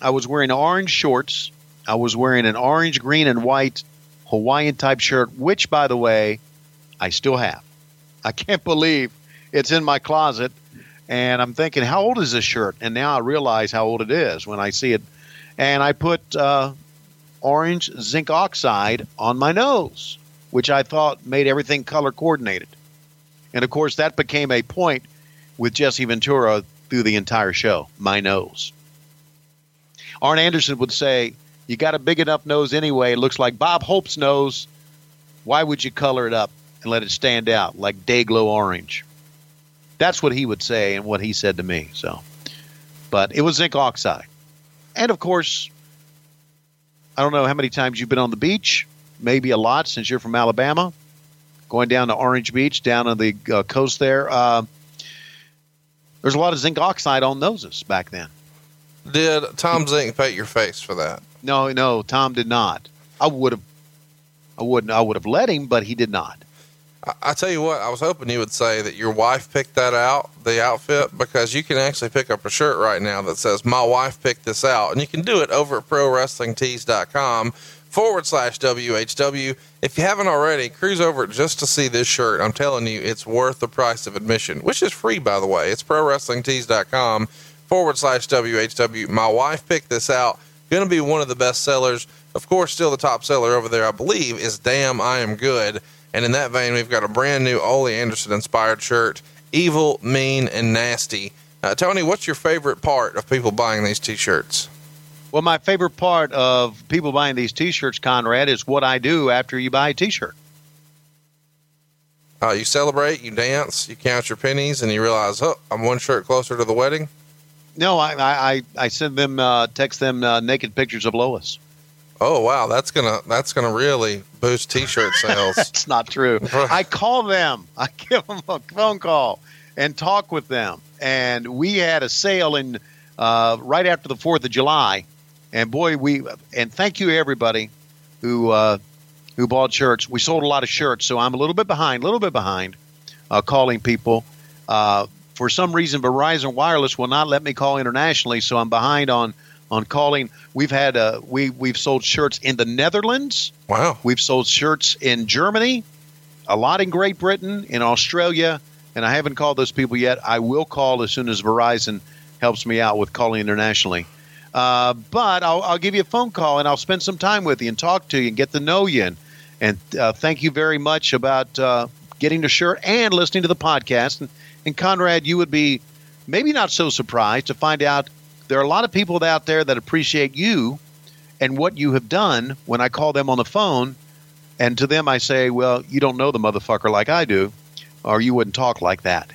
I was wearing orange shorts. I was wearing an orange, green, and white Hawaiian type shirt, which, by the way, I still have. I can't believe it's in my closet, and I'm thinking, how old is this shirt? And now I realize how old it is when I see it. And I put uh, orange zinc oxide on my nose, which I thought made everything color coordinated. And of course, that became a point with Jesse Ventura through the entire show. My nose. Arn Anderson would say, "You got a big enough nose anyway. It looks like Bob Hope's nose. Why would you color it up and let it stand out like day glow orange?" That's what he would say and what he said to me. So, but it was zinc oxide, and of course, I don't know how many times you've been on the beach. Maybe a lot since you're from Alabama. Going down to Orange Beach, down on the uh, coast there. Uh, there's a lot of zinc oxide on noses back then. Did Tom Zenk paint your face for that? No, no, Tom did not. I would have, I wouldn't, I would have let him, but he did not. I, tell you what, I was hoping you would say that your wife picked that out, the outfit, because you can actually pick up a shirt right now that says, My wife picked this out. And you can do it over at prowrestlingtees.com forward slash WHW. If you haven't already, cruise over just to see this shirt. I'm telling you, it's worth the price of admission, which is free, by the way. It's prowrestlingtees.com forward slash WHW. My wife picked this out. Going to be one of the best sellers. Of course, still the top seller over there, I believe, is Damn I Am Good. And in that vein, we've got a brand new Ole Anderson inspired shirt Evil, Mean, and Nasty. Uh, Tony, what's your favorite part of people buying these t shirts? Well, my favorite part of people buying these T-shirts, Conrad, is what I do after you buy a T-shirt. Uh, you celebrate, you dance, you count your pennies, and you realize, oh, I'm one shirt closer to the wedding. No, I, I, I- I send them, uh, text them uh, naked pictures of Lois. Oh wow, that's gonna that's gonna really boost T-shirt sales. That's not true. I call them. I give them a phone call and talk with them. And we had a sale in uh, right after the Fourth of July. And boy, we and thank you everybody who uh, who bought shirts. We sold a lot of shirts, so I'm a little bit behind, a little bit behind, uh, calling people. Uh, for some reason, Verizon Wireless will not let me call internationally, so I'm behind on on calling. We've had uh, we we've sold shirts in the Netherlands. Wow. We've sold shirts in Germany, a lot in Great Britain, in Australia, and I haven't called those people yet. I will call as soon as Verizon helps me out with calling internationally. Uh, but I'll, I'll give you a phone call and I'll spend some time with you and talk to you and get to know you. And, and uh, thank you very much about uh, getting the shirt and listening to the podcast. And, and Conrad, you would be maybe not so surprised to find out there are a lot of people out there that appreciate you and what you have done when I call them on the phone. And to them, I say, well, you don't know the motherfucker like I do, or you wouldn't talk like that.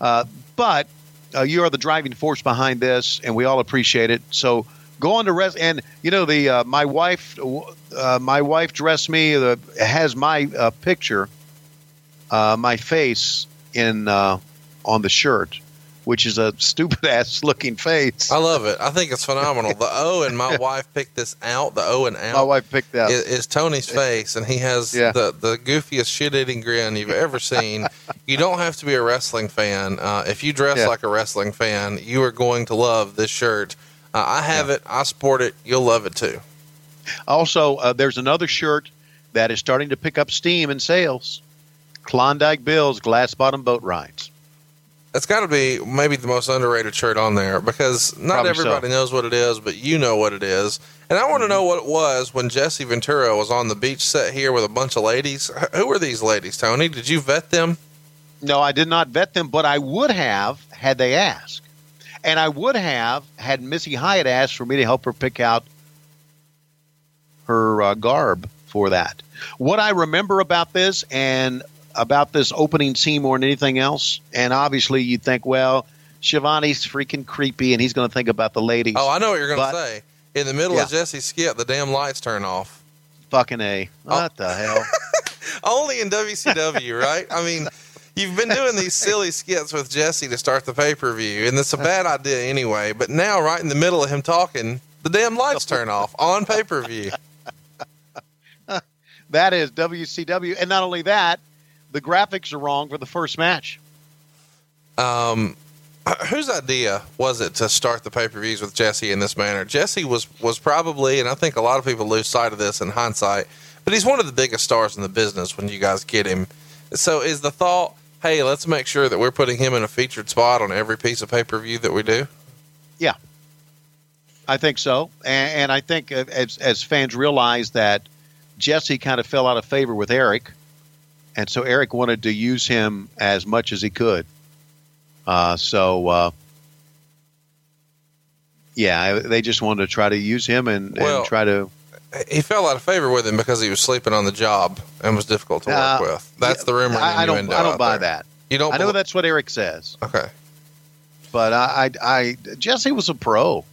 Uh, but uh, you are the driving force behind this, and we all appreciate it. So go on to rest and you know the uh, my wife uh, my wife dressed me uh, has my uh, picture my face in on the shirt which is a stupid ass looking face I love it. I think it's phenomenal. The O and my wife picked this out. The O and out. my wife picked that is, is Tony's face, and he has Yeah. the, the goofiest shit eating grin you've ever seen. you don't have to be a wrestling fan. Uh, if you dress Yeah. like a wrestling fan, you are going to love this shirt. Uh, I have it. I sport it. You'll love it too. also uh, there's another shirt that is starting to pick up steam in sales Klondike Bill's glass bottom boat rides It's got to be maybe the most underrated shirt on there because not Probably everybody so. knows what it is, but you know what it is. And I want to know what it was when Jesse Ventura was on the beach set here with a bunch of ladies. Who were these ladies, Tony? Did you vet them? No, I did not vet them, but I would have had they asked. And I would have had Missy Hyatt ask for me to help her pick out her uh, garb for that. What I remember about this and about this opening scene more than anything else, and obviously you'd think, well, Schiavone's freaking creepy and he's going to think about the ladies. Oh, I know what you're going to say. In the middle Yeah. of Jesse's skit, the damn lights turn off. Fucking A. Oh. What the hell? Only in WCW, right? I mean, you've been doing these silly skits with Jesse to start the pay per view, and it's a bad idea anyway. But now, right in the middle of him talking, the damn lights turn off on pay per view. That is WCW. And not only that, the graphics are wrong for the first match. Um, whose idea was it to start the pay per views with Jesse in this manner? Jesse was was probably, and I think a lot of people lose sight of this in hindsight, but he's one of the biggest stars in the business when you guys get him. So, is the thought, hey, let's make sure that we're putting him in a featured spot on every piece of pay per view that we do? Yeah, I think so, and, and I think as as fans realize that Jesse kind of fell out of favor with Eric, and so Eric wanted to use him as much as he could. Uh, so uh, yeah, they just wanted to try to use him and, Well, and try to. He fell out of favor with him because he was sleeping on the job and was difficult to work Uh, with. That's the rumor. I, I don't. I don't buy there. that. You don't. I know that's what Eric says, Okay. but I, I, I Jesse was a pro.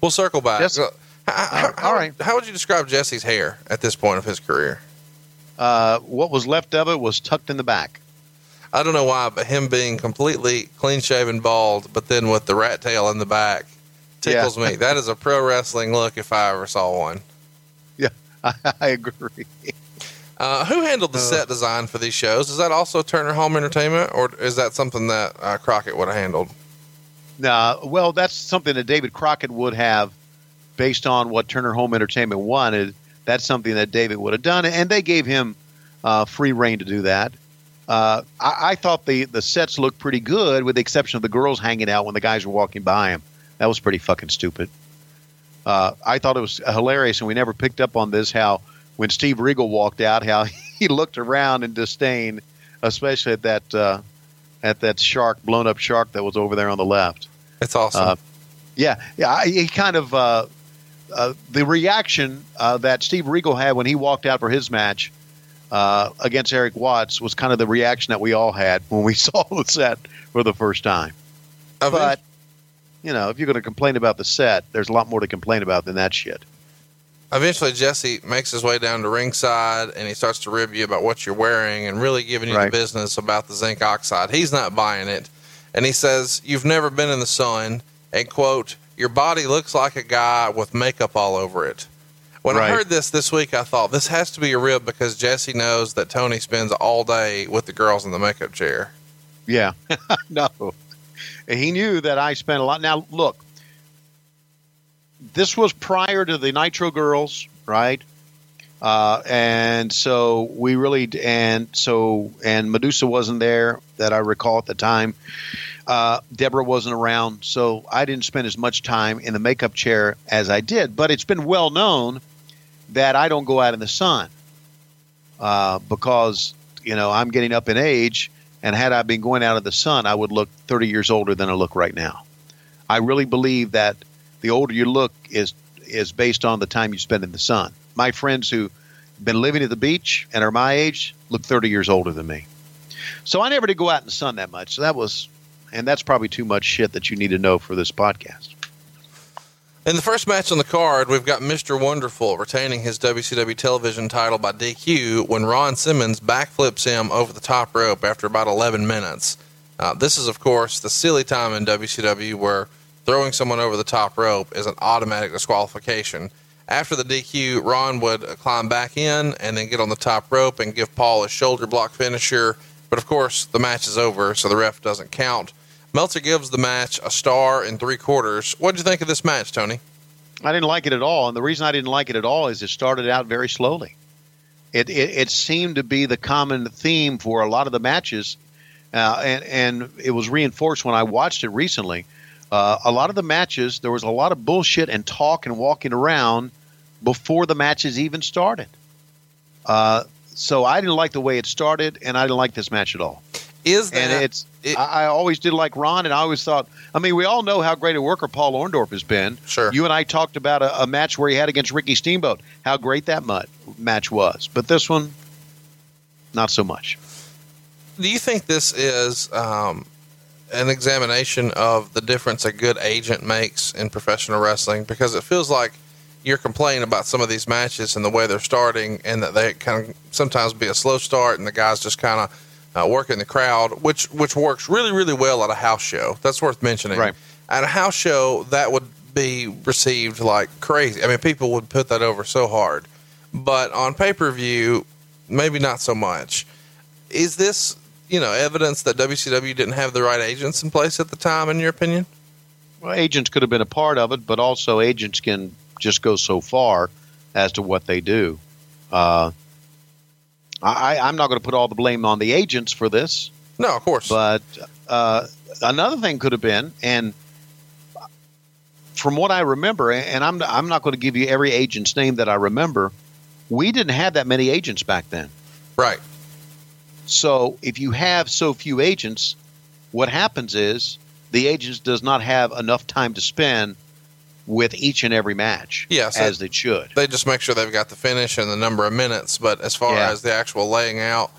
We'll circle back. Uh, How, how, All right. How would you describe Jesse's hair at this point of his career? Uh, what was left of it was tucked in the back. I don't know why, but him being completely clean shaven bald, but then with the rat tail in the back tickles Yeah. me. That is a pro wrestling look if I ever saw one. Yeah, I, I agree. Uh, who handled the set design for these shows? Is that also Turner Home Entertainment, or is that something that uh, Crockett would have handled? No, well, that's something that David Crockett would have, based on what Turner Home Entertainment wanted. That's something that David would have done, and they gave him uh, free reign to do that. Uh, I, I thought the the sets looked pretty good, with the exception of the girls hanging out when the guys were walking by him. That was pretty fucking stupid. Uh, I thought it was hilarious, and we never picked up on this. How when Steve Regal walked out, how he looked around in disdain, especially at that uh, at that shark, blown up shark that was over there on the left. It's awesome. Uh, yeah, yeah. I, he kind of uh, the reaction uh, that Steve Regal had when he walked out for his match uh, against Eric Watts was kind of the reaction that we all had when we saw the set for the first time. But you know, if you're going to complain about the set, there's a lot more to complain about than that shit. eventually Jesse makes his way down to ringside and he starts to rib you about what you're wearing and really giving you Right. the business about the zinc oxide. He's not buying it. And he says, You've never been in the sun and quote, Your body looks like a guy with makeup all over it. When I heard this this week, I thought this has to be a rib because Jesse knows that Tony spends all day with the girls in the makeup chair. Yeah, no. He knew that I spent a lot. Now, look, this was prior to the Nitro Girls, right? Uh, and so we really, and so, and Medusa wasn't there that I recall at the time. Uh, Deborah wasn't around, so I didn't spend as much time in the makeup chair as I did. But it's been well known that I don't go out in the sun uh, because you know I'm getting up in age, and had I been going out in the sun, I would look 30 years older than I look right now. I really believe that the older you look is is based on the time you spend in the sun. My friends who been living at the beach and are my age look 30 years older than me. So I never did go out in the sun that much. So that was, and that's probably too much shit that you need to know for this podcast. In the first match on the card, we've got Mr. Wonderful retaining his WCW television title by DQ when Ron Simmons backflips him over the top rope after about 11 minutes. Uh, this is, of course, the silly time in WCW where throwing someone over the top rope is an automatic disqualification. After the DQ, Ron would climb back in and then get on the top rope and give Paul a shoulder block finisher. But of course, the match is over, so the ref doesn't count. Meltzer gives the match a star and three quarters. What did you think of this match, Tony? I didn't like it at all, and the reason I didn't like it at all is it started out very slowly. It it, it seemed to be the common theme for a lot of the matches, uh, and and it was reinforced when I watched it recently. Uh, a lot of the matches there was a lot of bullshit and talk and walking around before the matches even started. Uh, so I didn't like the way it started, and I didn't like this match at all. Is that and it's I, I always did like Ron, and I always thought. I mean, we all know how great a worker Paul Orndorff has been. Sure. You and I talked about a, a match where he had against Ricky Steamboat, how great that match was. But this one, not so much. Do you think this is um, an examination of the difference a good agent makes in professional wrestling? Because it feels like you're complaining about some of these matches and the way they're starting, and that they kind of sometimes be a slow start, and the guys just kind of uh, working the crowd, which which works really really well at a house show. That's worth mentioning. Right. At a house show, that would be received like crazy. I mean, people would put that over so hard, but on pay per view, maybe not so much. Is this you know evidence that WCW didn't have the right agents in place at the time, in your opinion? Well, agents could have been a part of it, but also agents can just go so far as to what they do. Uh, I, I'm not going to put all the blame on the agents for this. No, of course. But uh, another thing could have been, and from what I remember, and I'm I'm not going to give you every agent's name that I remember. We didn't have that many agents back then. Right. So if you have so few agents, what happens is the agents does not have enough time to spend with each and every match Yes, as it- they should. They just make sure they've got the finish and the number of minutes, but as far Yeah. as the actual laying out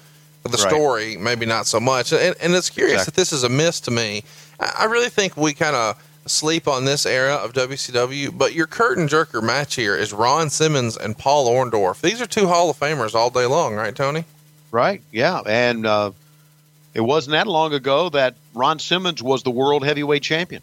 of the Right. story, maybe not so much. And, and it's curious Exactly. that this is a miss to me. I I really think we kind of sleep on this era of WCW, but your curtain jerker match here is Ron Simmons and Paul Orndorff. These are two Hall of Famers all day long, right, Tony? Right? Yeah, and uh, it wasn't that long ago that Ron Simmons was the world heavyweight champion.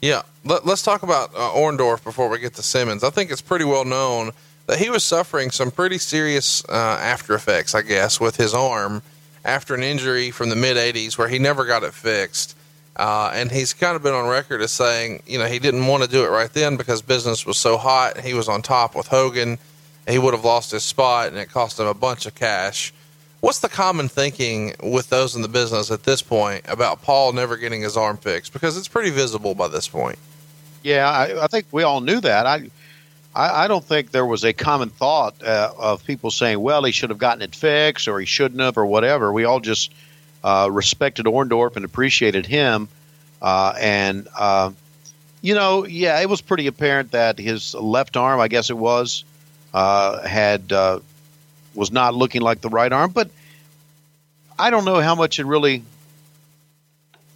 Yeah, Let, us talk about uh, Orndorff before we get to Simmons. I think it's pretty well known that he was suffering some pretty serious uh, after effects, I guess, with his arm after an injury from the mid 80s where he never got it fixed. Uh, and he's kind of been on record as saying, you know, he didn't want to do it right then because business was so hot. He was on top with Hogan. He would have lost his spot and it cost him a bunch of cash. What's the common thinking with those in the business at this point about Paul never getting his arm fixed? Because it's pretty visible by this point. Yeah, I, I think we all knew that. I, I, I don't think there was a common thought uh, of people saying, "Well, he should have gotten it fixed," or "He shouldn't have," or whatever. We all just uh, respected Orndorff and appreciated him, uh, and uh, you know, yeah, it was pretty apparent that his left arm, I guess it was, uh, had uh, was not looking like the right arm. But I don't know how much it really.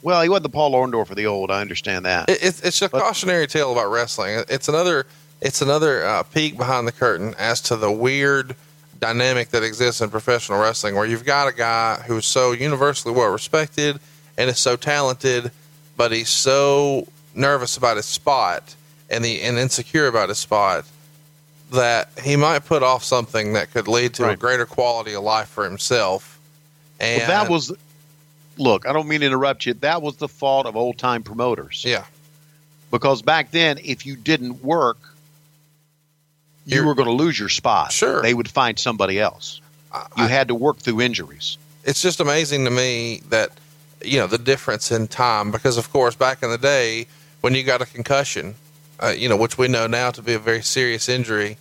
Well, he wasn't the Paul Orndorff of the old. I understand that. It, it's it's a cautionary tale about wrestling. It's another it's another uh, peek behind the curtain as to the weird dynamic that exists in professional wrestling, where you've got a guy who's so universally well respected and is so talented, but he's so nervous about his spot and the and insecure about his spot that he might put off something that could lead to a greater quality of life for himself. And Well, that was, look, I don't mean to interrupt you. That was the fault of old time promoters. yeah. Because back then, if you didn't work, you You're- were going to lose your spot. Sure. They would find somebody else. You had to work through injuries. it's just amazing to me that you know the difference in time because of course back in the day when you got a concussion uh, you know which we know now to be a very serious injury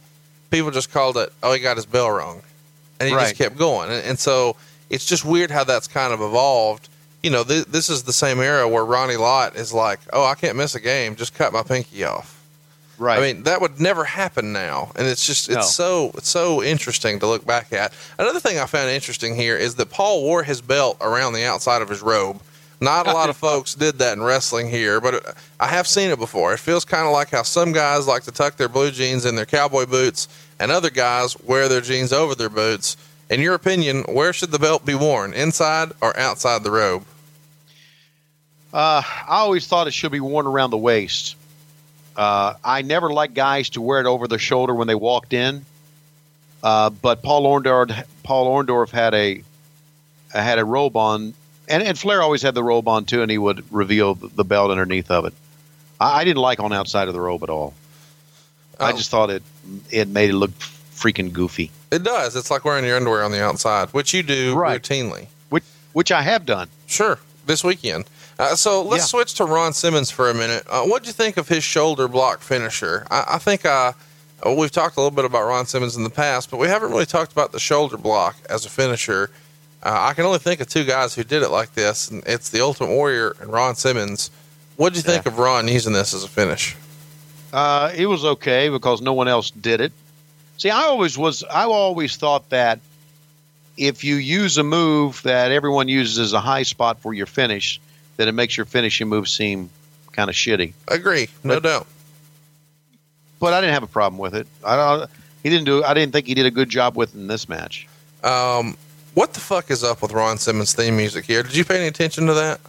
people just called it oh he got his bell rung and he Right. just kept going and, and so it's just weird how that's kind of evolved you know th- this is the same era where ronnie lott is like oh i can't miss a game just cut my pinky off Right. I mean, that would never happen now, and it's just it's No. so it's so interesting to look back at. Another thing I found interesting here is that Paul wore his belt around the outside of his robe, Not a lot of folks did that in wrestling here, but I have seen it before. It feels kind of like how some guys like to tuck their blue jeans in their cowboy boots, and other guys wear their jeans over their boots. In your opinion, where should the belt be worn, inside or outside the robe? Uh, I always thought it should be worn around the waist. Uh, I never liked guys to wear it over their shoulder when they walked in. Uh, but Paul Orndorff, Paul Orndorff had a had a robe on, and, and Flair always had the robe on too, and he would reveal the belt underneath of it. I, I didn't like on outside of the robe at all. I Oh. just thought it it made it look freaking goofy, It does. It's like wearing your underwear on the outside, which you do Right. routinely. which which I have done. Sure, this weekend. Uh, so let's Yeah. switch to Ron Simmons for a minute. Uh, what do you think of his shoulder block finisher? I, I think uh, uh, we've talked a little bit about Ron Simmons in the past, but we haven't really talked about the shoulder block as a finisher. Uh, I can only think of two guys who did it like this, and it's the Ultimate Warrior and Ron Simmons. What do you think of Ron using this as a finish? Uh, it was okay because no one else did it. See, I always was. I always thought that if you use a move that everyone uses as a high spot for your finish, that it makes your finishing move seem kind of shitty. Agree, no doubt. But I didn't have a problem with it. I don't. He didn't do. I didn't think he did a good job with it in this match. Um, what the fuck is up with Ron Simmons' theme music here? Did you pay any attention to that?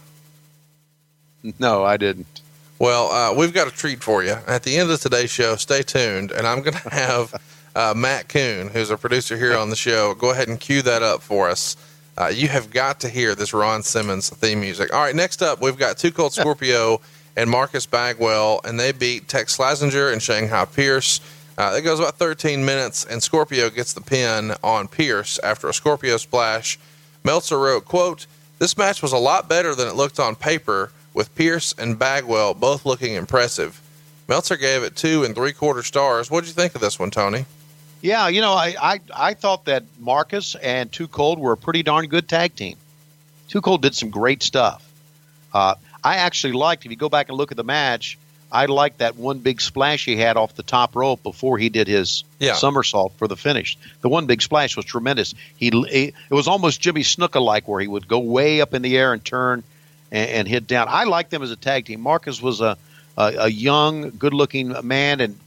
No, I didn't. Well, uh, we've got a treat for you. At the end of today's show, stay tuned, and I'm going to have uh, Matt Coon, who's a producer here on the show, go ahead and cue that up for us. Uh, you have got to hear this Ron Simmons theme music. All right, next up, we've got Two Cold Scorpio and Marcus Bagwell, and they beat Tex Slazenger and Shanghai Pierce. Uh, it goes about 13 minutes, and Scorpio gets the pin on Pierce after a Scorpio splash. Meltzer wrote, quote, This match was a lot better than it looked on paper, with Pierce and Bagwell both looking impressive. Meltzer gave it two and three quarter stars. What did you think of this one, Tony? Yeah, you know, I, I I thought that Marcus and Too Cold were a pretty darn good tag team. Too Cold did some great stuff. Uh, I actually liked, if you go back and look at the match, I liked that one big splash he had off the top rope before he did his Yeah. somersault for the finish. The one big splash was tremendous. He, he it was almost Jimmy Snuka like, where he would go way up in the air and turn and, and hit down. I liked them as a tag team. Marcus was a a, a young, good looking man, and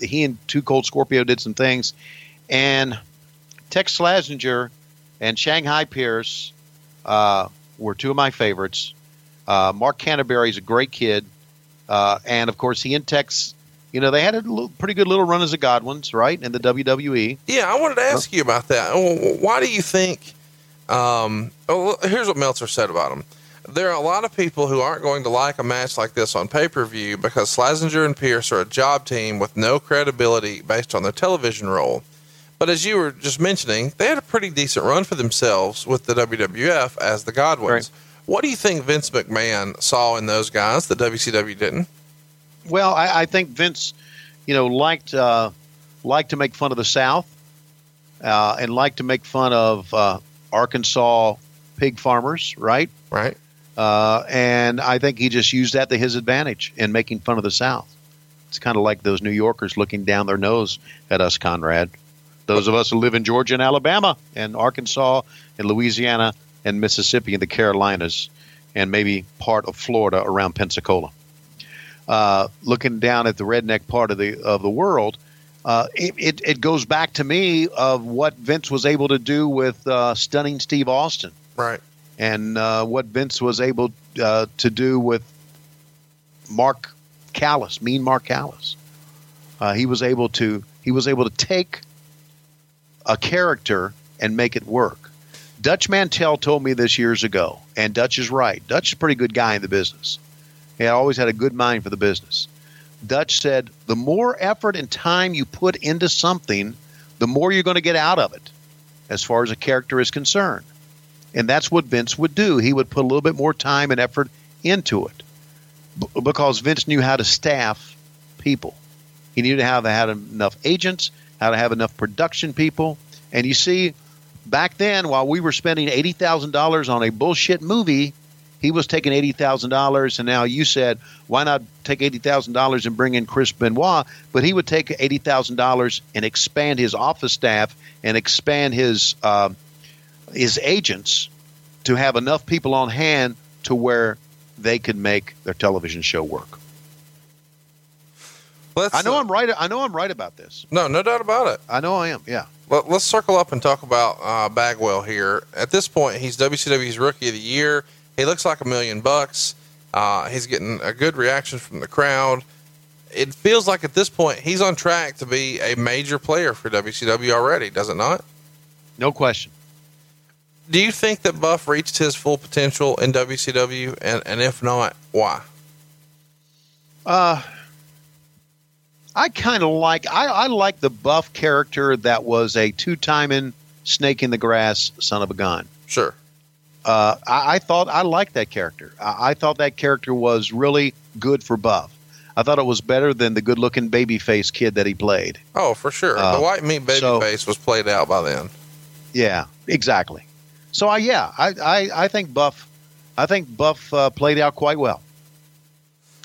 he and Two Cold Scorpio did some things. And Tex Slazenger and Shanghai Pierce uh, were two of my favorites. Uh, Mark is a great kid. Uh, and of course, he and Tex, you know, they had a little, pretty good little run as the Godwins, right, in the. WWE. Yeah, I wanted to ask you about that. Why do you think? Um, oh, here's what Meltzer said about him. There are a lot of people who aren't going to like a match like this on pay per view because Slazenger and Pierce are a job team with no credibility based on their television role. But as you were just mentioning, they had a pretty decent run for themselves with the WWF as the Godwins. What do you think Vince McMahon saw in those guys that WCW didn't? Well, I, I think Vince, you know, liked uh, liked to make fun of the South, uh, and liked to make fun of uh, Arkansas pig farmers, right? Right. Uh, and I think he just used that to his advantage in making fun of the South. It's kind of like those New Yorkers looking down their nose at us, Conrad. Those of us who live in Georgia and Alabama and Arkansas and Louisiana and Mississippi and the Carolinas and maybe part of Florida around Pensacola. Uh, looking down at the redneck part of the of the world, uh, it, it, it goes back to me of what Vince was able to do with uh, stunning Steve Austin Right. and uh, what Vince was able uh, to do with Mark Callous, Mean Mark Callous. Uh, he was able to he was able to take a character and make it work. Dutch Mantell told me this years ago, and Dutch is right. Dutch is a pretty good guy in the business. He always had a good mind for the business. Dutch said, the more effort and time you put into something, the more you're going to get out of it, as far as a character is concerned. And that's what Vince would do. He would put a little bit more time and effort into it B- because Vince knew how to staff people. He knew how to have enough agents, how to have enough production people. And you see, back then, while we were spending $80,000 on a bullshit movie, he was taking $80,000. And now you said, why not take $80,000 and bring in Chris Benoit? But he would take $80,000 and expand his office staff and expand his. Uh, his agents to have enough people on hand to where they could make their television show work. Let's, I know uh, I'm right. I know I'm right about this. No, no doubt about it. I know I am. Yeah. Let, us circle up and talk about uh, Bagwell here. At this point, he's WCW's Rookie of the Year. He looks like a million bucks. Uh, he's getting a good reaction from the crowd. It feels like at this point he's on track to be a major player for WCW already, does it not? No question. Do you think that Buff reached his full potential in WCW, and, and if not, why? Uh, I kind of like I, I like the buff character that was a two timing snake in the grass son of a gun. Sure. Uh, I, I thought I liked that character. I, I thought that character was really good for Buff. I thought it was better than the good looking baby face kid that he played. Oh, for sure. Uh, the white meat baby so- face was played out by then. Yeah, exactly. So I yeah, I, I, I think Buff I think Buff uh, played out quite well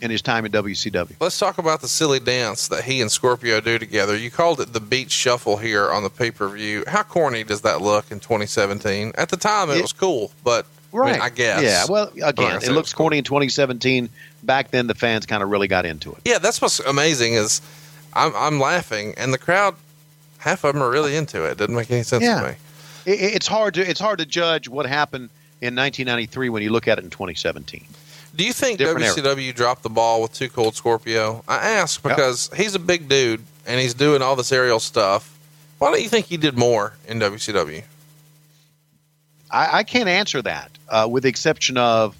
in his time in WCW. Let's talk about the silly dance that he and Scorpio do together. You called it the beach shuffle here on the pay per view. How corny does that look in 2017? At the time, it, It- was cool, but I, mean, I guess. Yeah. Well, again, it looks cool. corny in 2017. Back then, the fans kind of really got into it. Yeah, that's what's amazing is I'm, I'm laughing, and the crowd, half of them are really into it. Doesn't make any sense Yeah. to me. It, it's hard to it's hard to judge what happened in 1993 when you look at it in 2017. Do you think Different era. WCW dropped the ball with Too Cold Scorpio? I ask because he's a big dude and he's doing all this aerial stuff. Why don't you think he did more in WCW? I, I can't answer that, uh, with the exception of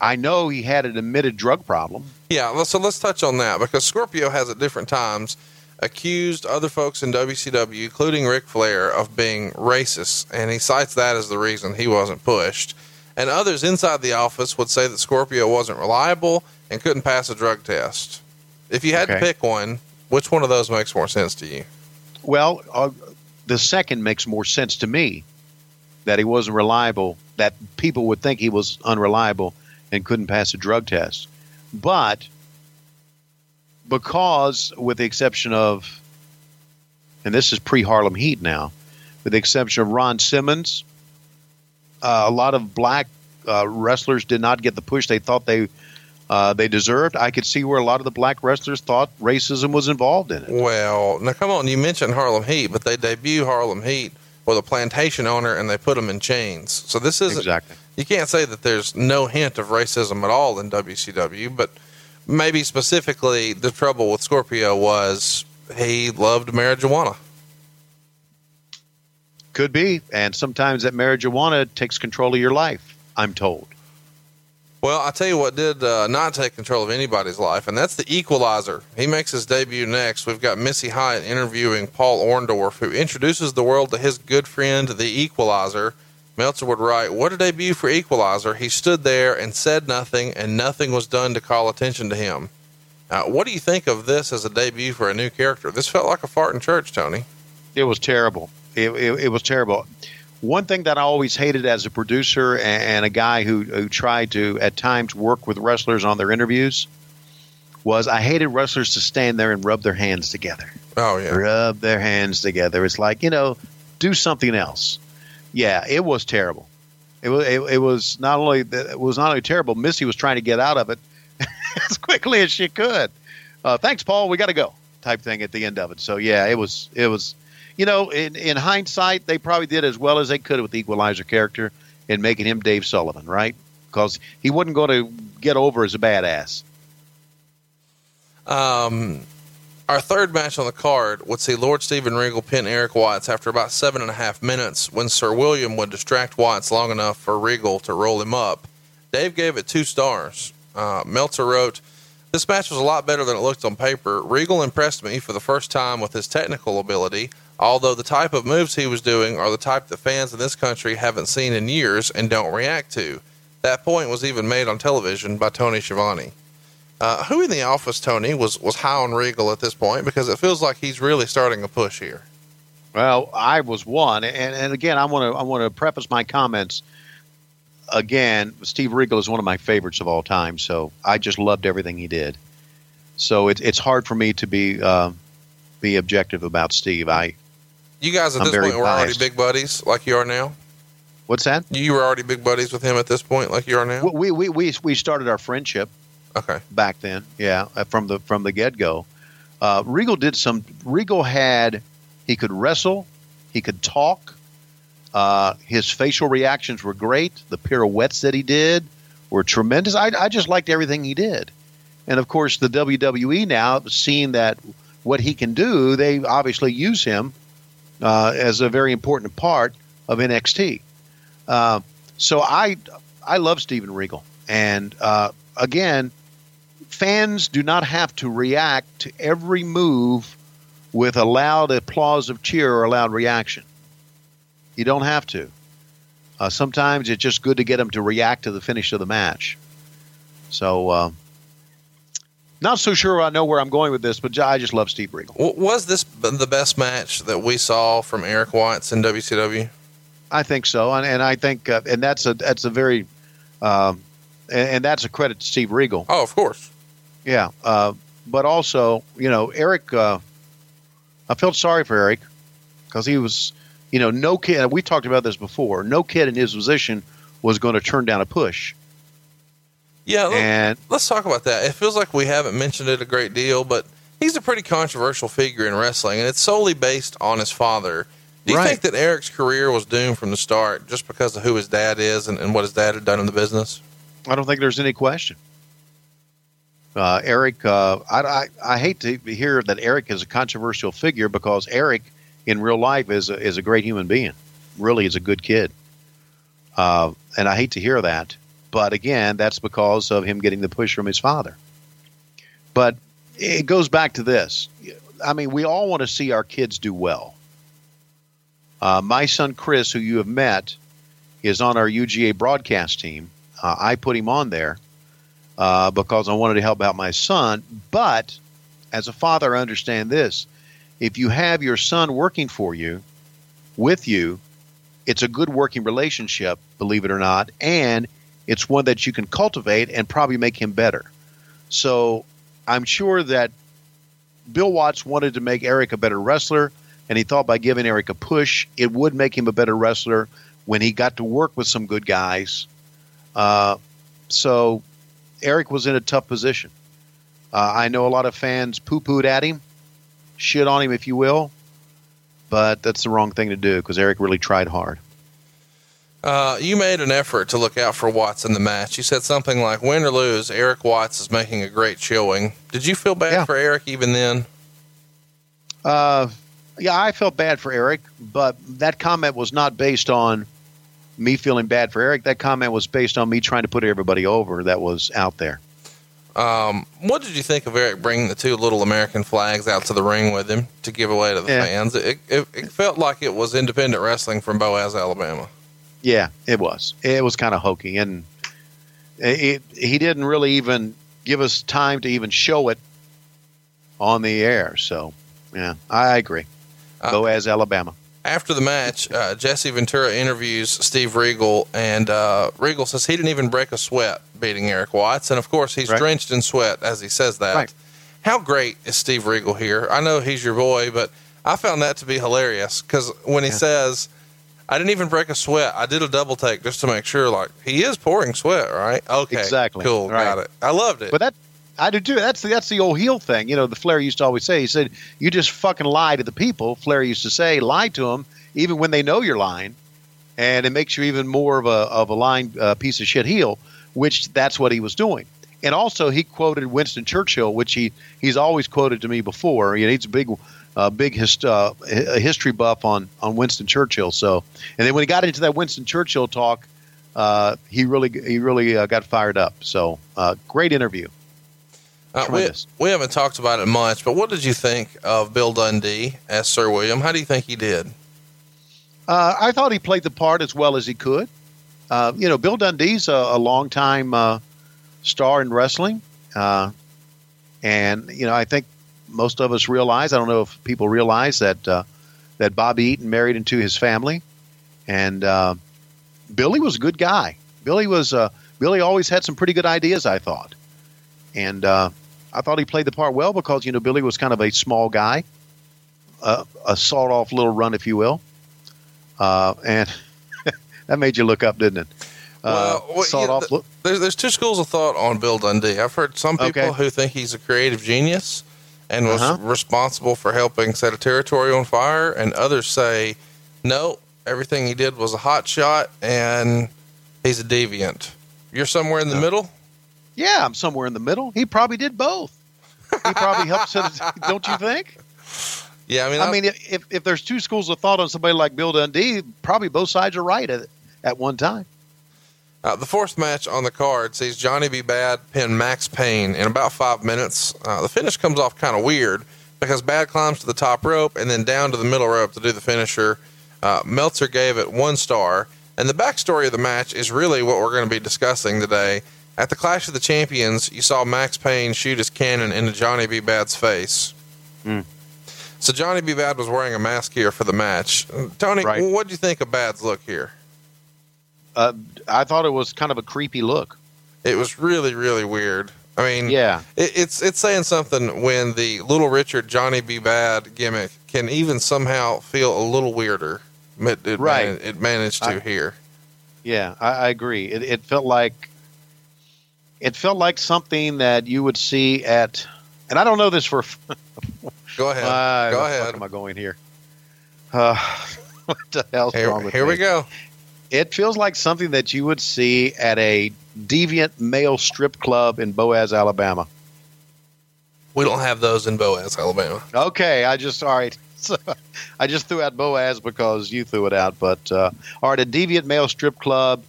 I know he had an admitted drug problem. Yeah, so let's touch on that because Scorpio has at different times accused other folks in WCW, including Ric Flair, of being racist, and he cites that as the reason he wasn't pushed. And others inside the office would say that Scorpio wasn't reliable and couldn't pass a drug test. If you had to pick one, which one of those makes more sense to you? Well, uh, the second makes more sense to me that he wasn't reliable, that people would think he was unreliable and couldn't pass a drug test. But because, with the exception of, and this is pre Harlem Heat now, with the exception of Ron Simmons, uh, a lot of black uh, wrestlers did not get the push they thought they uh, they deserved. I could see where a lot of the black wrestlers thought racism was involved in it. Well, now come on, you mentioned Harlem Heat, but they debut Harlem Heat with a plantation owner and they put them in chains. So this isn't Exactly. You can't say that there's no hint of racism at all in WCW, but maybe specifically the trouble with Scorpio was he loved marijuana. Could be, and sometimes that marijuana takes control of your life. I'm told. Well, I tell you what did uh, not take control of anybody's life, and that's the Equalizer. He makes his debut next. We've got Missy Hyatt interviewing Paul Orndorff, who introduces the world to his good friend, the Equalizer. Meltzer would write, What a debut for Equalizer. He stood there and said nothing, and nothing was done to call attention to him. Uh, what do you think of this as a debut for a new character? This felt like a fart in church, Tony. It was terrible. It, it, it was terrible. One thing that I always hated as a producer and, and a guy who, who tried to at times work with wrestlers on their interviews was I hated wrestlers to stand there and rub their hands together. Oh, yeah. Rub their hands together. It's like, you know, do something else. Yeah, it was terrible. It was it, it was not only it was not only terrible. Missy was trying to get out of it as quickly as she could. Uh, thanks, Paul. We got to go. Type thing at the end of it. So yeah, it was it was. You know, in, in hindsight, they probably did as well as they could with the Equalizer character in making him Dave Sullivan, right? Because he wasn't going to get over as a badass. Um, our third match on the card would see Lord Steven Regal pin Eric Watts after about seven and a half minutes when Sir William would distract Watts long enough for Regal to roll him up. Dave gave it two stars. Uh, Meltzer wrote, This match was a lot better than it looked on paper. Regal impressed me for the first time with his technical ability, although the type of moves he was doing are the type that fans in this country haven't seen in years and don't react to. That point was even made on television by Tony Schiavone. Uh, who in the office, Tony, was was high on Regal at this point? Because it feels like he's really starting a push here. Well, I was one, and, and again, I want to I want to preface my comments. Again, Steve Regal is one of my favorites of all time, so I just loved everything he did. So it, it's hard for me to be uh, be objective about Steve. I You guys at I'm this point were already big buddies, like you are now. What's that? You were already big buddies with him at this point, like you are now. We we we we started our friendship. Okay. Back then, yeah, uh, from the from the get go, uh, Regal did some. Regal had he could wrestle, he could talk. Uh, his facial reactions were great. The pirouettes that he did were tremendous. I, I just liked everything he did. And of course, the WWE now, seeing that what he can do, they obviously use him uh, as a very important part of NXT. Uh, so I I love Steven Regal, and uh, again, fans do not have to react to every move with a loud applause of cheer or a loud reaction. You don't have to. Uh, sometimes it's just good to get them to react to the finish of the match. So, uh, not so sure I know where I'm going with this, but I just love Steve Regal. Was this the best match that we saw from Eric Watts in WCW? I think so, and, and I think, uh, and that's a that's a very, um, and, and that's a credit to Steve Regal. Oh, of course. Yeah, uh, but also, you know, Eric. Uh, I felt sorry for Eric because he was, you know, no kid. We talked about this before. No kid in his position was going to turn down a push. Yeah, And- let's talk about that. It feels like we haven't mentioned it a great deal, but he's a pretty controversial figure in wrestling, and it's solely based on his father. Do you Right. think that Eric's career was doomed from the start just because of who his dad is and, and what his dad had done in the business? I don't think there's any question. Uh, Eric, uh, I, I, I hate to hear that Eric is a controversial figure because Eric, in real life, is a, is a great human being. Really, is a good kid. Uh, and I hate to hear that, but again, that's because of him getting the push from his father. But it goes back to this. I mean, we all want to see our kids do well. Uh, my son Chris, who you have met, is on our UGA broadcast team. Uh, I put him on there uh, because I wanted to help out my son. But as a father, I understand this: if you have your son working for you, with you, it's a good working relationship, believe it or not, and it's one that you can cultivate and probably make him better. So I'm sure that Bill Watts wanted to make Eric a better wrestler, and he thought by giving Eric a push, it would make him a better wrestler when he got to work with some good guys. Uh, so Eric was in a tough position. Uh, I know a lot of fans poo pooed at him, shit on him, if you will, but that's the wrong thing to do because Eric really tried hard. Uh, you made an effort to look out for Watts in the match. You said something like, win or lose, Eric Watts is making a great showing. Did you feel bad Yeah. for Eric even then? Uh, yeah, I felt bad for Eric, but that comment was not based on me feeling bad for Eric. That comment was based on me trying to put everybody over that was out there. Um, what did you think of Eric bringing the two little American flags out to the ring with him to give away to the Yeah. fans? It, it, it felt like it was independent wrestling from Boaz, Alabama. Yeah, it was. It was kind of hokey, and it, he didn't really even give us time to even show it on the air. So, yeah, I agree. Boaz Alabama. After the match, uh, Jesse Ventura interviews Steve Regal, and uh, Regal says he didn't even break a sweat beating Eric Watts, and of course he's Right. drenched in sweat as he says that. Right. How great is Steve Regal here? I know he's your boy, but I found that to be hilarious because when he says, "I didn't even break a sweat," I did a double take just to make sure. Like he is pouring sweat, right? Okay, Exactly. cool, got it. I loved it. But that I do too. That's the, that's the old heel thing. You know, the Flair used to always say. He said, "You just fucking lie to the people." Flair used to say, "Lie to them, even when they know you're lying," and it makes you even more of a of a lying uh, piece of shit heel. Which that's what he was doing. And also, he quoted Winston Churchill, which he he's always quoted to me before. You know, he's a big uh, big hist- uh, hi- history buff on on Winston Churchill. So, and then when he got into that Winston Churchill talk, uh, he really he really uh, got fired up. So, uh, great interview. Uh, we, we haven't talked about it much, but what did you think of Bill Dundee as Sir William? How do you think he did? Uh, I thought he played the part as well as he could. Uh, you know, Bill Dundee's a, a longtime uh, star in wrestling, uh, and you know, I think most of us realize. I don't know if people realize that uh, that Bobby Eaton married into his family, and uh, Billy was a good guy. Billy was uh, Billy always had some pretty good ideas. I thought, and uh, I thought he played the part well because you know Billy was kind of a small guy, uh, a sawed off little run, if you will. Uh, and that made you look up, didn't it? Uh, Well, well, yeah, th- there's there's two schools of thought on Bill Dundee. I've heard some people Okay. who think he's a creative genius and was Uh-huh. responsible for helping set a territory on fire, and others say no, everything he did was a hot shot and he's a deviant. You're somewhere in the middle. yeah, I'm somewhere in the middle. He probably did both. He probably helped set it, don't you think? Yeah, I mean, I I'm- mean, if if there's two schools of thought on somebody like Bill Dundee, probably both sides are right at at one time. Uh, the fourth match on the card sees Johnny B. Bad pin Maxx Payne in about five minutes. Uh, the finish comes off kind of weird because Bad climbs to the top rope and then down to the middle rope to do the finisher. Uh, Meltzer gave it one star. And the backstory of the match is really what we're going to be discussing today. At the Clash of the Champions, you saw Maxx Payne shoot his cannon into Johnny B. Bad's face. So Johnny B. Bad was wearing a mask here for the match. Tony, Right. what do you think of Bad's look here? Uh, I thought it was kind of a creepy look. It was really, really weird. I mean, Yeah. it, it's it's saying something when the Little Richard Johnny B. Bad gimmick can even somehow feel a little weirder. It, it Right. man- it managed to I- here. Yeah, I, I agree. It, it felt like it felt like something that you would see at, and I don't know this for. Go ahead. Uh, Go where the fuck ahead. am I going here? Uh, what the hell's Here, wrong with here me? we go. It feels like something that you would see at a deviant male strip club in Boaz, Alabama. We don't have those in Boaz, Alabama. Okay, I just all right. So, I just threw out Boaz because you threw it out, but uh, all right, a deviant male strip club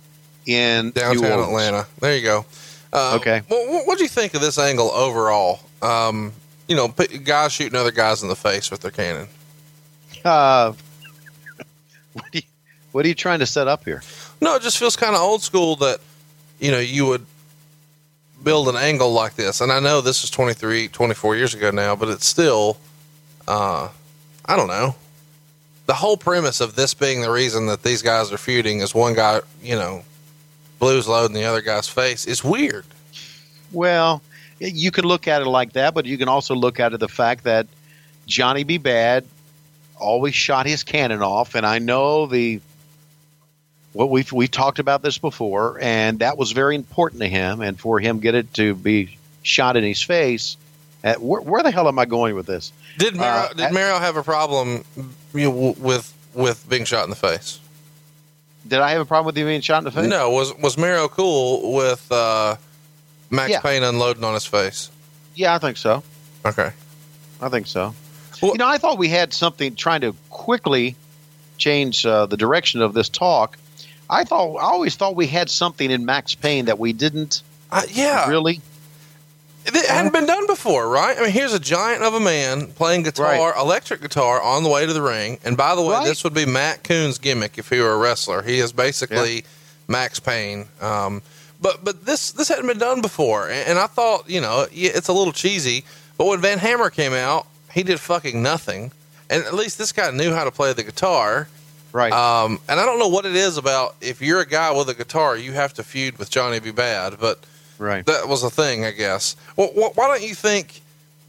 in Downtown. Atlanta. There you go. Uh, Okay. What, what do you think of this angle overall? Um, you know, guys shooting other guys in the face with their cannon. Uh, what, are you, what are you trying to set up here? No, it just feels kind of old school that, you know, you would build an angle like this. And I know this is 23, 24 years ago now, but it's still, uh, I don't know. The whole premise of this being the reason that these guys are feuding is one guy, you know, blues load in the other guy's face is weird. Well, you can look at it like that, but you can also look at it the fact that Johnny B. Bad always shot his cannon off, and I know the what we've we talked about this before, and that was very important to him, and for him get it to be shot in his face. At, where, where the hell am I going with this? Did Mero, Uh, did Mero have a problem you know, with with being shot in the face? Did I have a problem with you being shot in the face? No, was was Mero cool with uh, Maxx Yeah. Payne unloading on his face? Yeah, I think so. Okay. I think so. Well- you know, I thought we had something trying to quickly change uh, the direction of this talk. I thought I always thought we had something in Maxx Payne that we didn't Uh, yeah, really. it hadn't been done before, right? I mean, here's a giant of a man playing guitar, Right. electric guitar, on the way to the ring. And by the way, Right. this would be Matt Coon's gimmick if he were a wrestler. He is basically Maxx Payne. Um, but but this this hadn't been done before, and, and I thought you know it's a little cheesy. But when Van Hammer came out, he did fucking nothing. And at least this guy knew how to play the guitar. Right. Um, and I don't know what it is about if you're a guy with a guitar, you have to feud with Johnny B. Bad, but right. that was a thing, I guess. Well, wh- why don't you think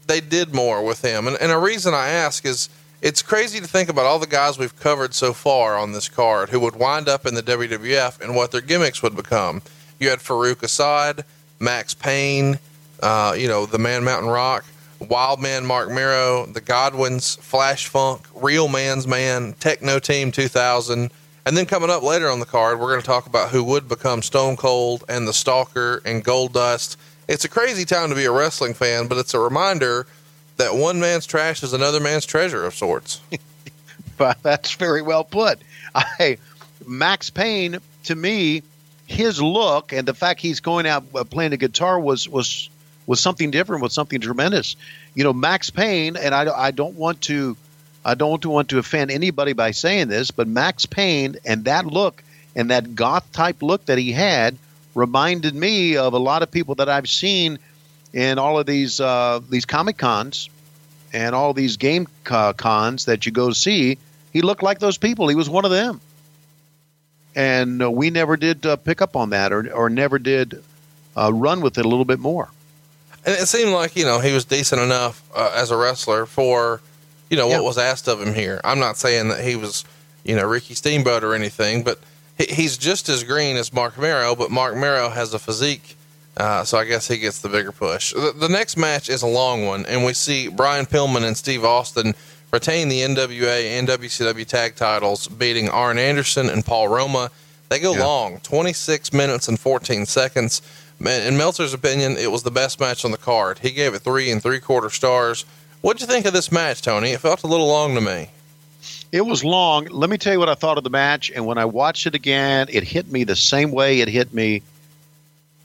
they did more with him? And, and a reason I ask is it's crazy to think about all the guys we've covered so far on this card who would wind up in the WWF and what their gimmicks would become. You had Faarooq Asad, Maxx Payne, uh, you know, the Man Mountain Rock, Wild Man Marc Mero, the Godwins, Flash Funk, Real Man's Man, Techno Team 2000. And then coming up later on the card, we're going to talk about who would become Stone Cold and the Stalker and Goldust. It's a crazy time to be a wrestling fan, but it's a reminder that one man's trash is another man's treasure of sorts. But that's very well put. I Maxx Payne to me, his look and the fact he's going out uh, playing the guitar was was was something different, was something tremendous. You know, Maxx Payne, and I, I don't want to I don't want to offend anybody by saying this, but Maxx Payne and that look and that goth type look that he had reminded me of a lot of people that I've seen in all of these uh, these comic cons and all these game co- cons that you go see. He looked like those people. He was one of them, and uh, we never did uh, pick up on that, or or never did uh, run with it a little bit more. And it seemed like, you know, he was decent enough uh, as a wrestler for, you know, Yeah. what was asked of him here. I'm not saying that he was, you know, Ricky Steamboat or anything, but he, he's just as green as Marc Mero, but Marc Mero has a physique. Uh, so I guess he gets the bigger push. The, the next match is a long one, and we see Brian Pillman and Steve Austin retain the NWA and WCW tag titles, beating Arn Anderson and Paul Roma. They go Yeah. long, 26 minutes and 14 seconds. In Meltzer's opinion, it was the best match on the card. He gave it three and three quarter stars. What'd you think of this match, Tony? It felt a little long to me. It was long. Let me tell you what I thought of the match. And when I watched it again, it hit me the same way it hit me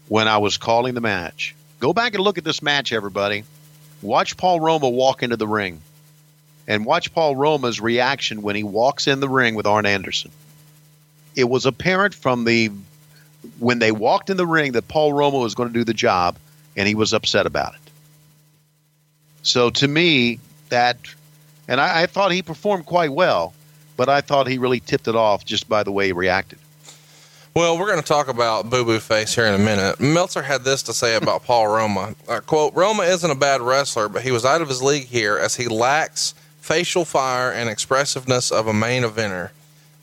when I was calling the match. Go back and look at this match, everybody. Watch Paul Roma walk into the ring. And watch Paul Roma's reaction when he walks in the ring with Arn Anderson. It was apparent from the when they walked in the ring that Paul Roma was going to do the job, and he was upset about it. So to me, that and I, I thought he performed quite well, but I thought he really tipped it off just by the way he reacted. Well, we're going to talk about Boo Boo Face here in a minute. Meltzer had this to say about Paul Roma. Uh, quote, Roma isn't a bad wrestler, but he was out of his league here as he lacks facial fire and expressiveness of a main eventer.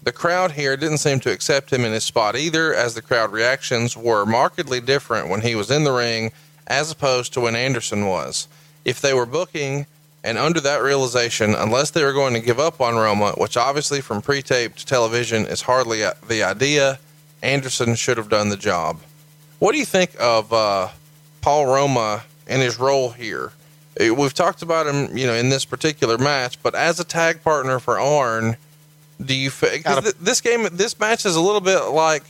The crowd here didn't seem to accept him in his spot either, as the crowd reactions were markedly different when he was in the ring as opposed to when Anderson was. If they were booking and under that realization, unless they were going to give up on Roma, which obviously from pre taped television is hardly the idea, Anderson should have done the job. What do you think of uh, Paul Roma and his role here? Uh, We've talked about him, you know, in this particular match, but as a tag partner for Arn, do you? Because th- this game, this match is a little bit like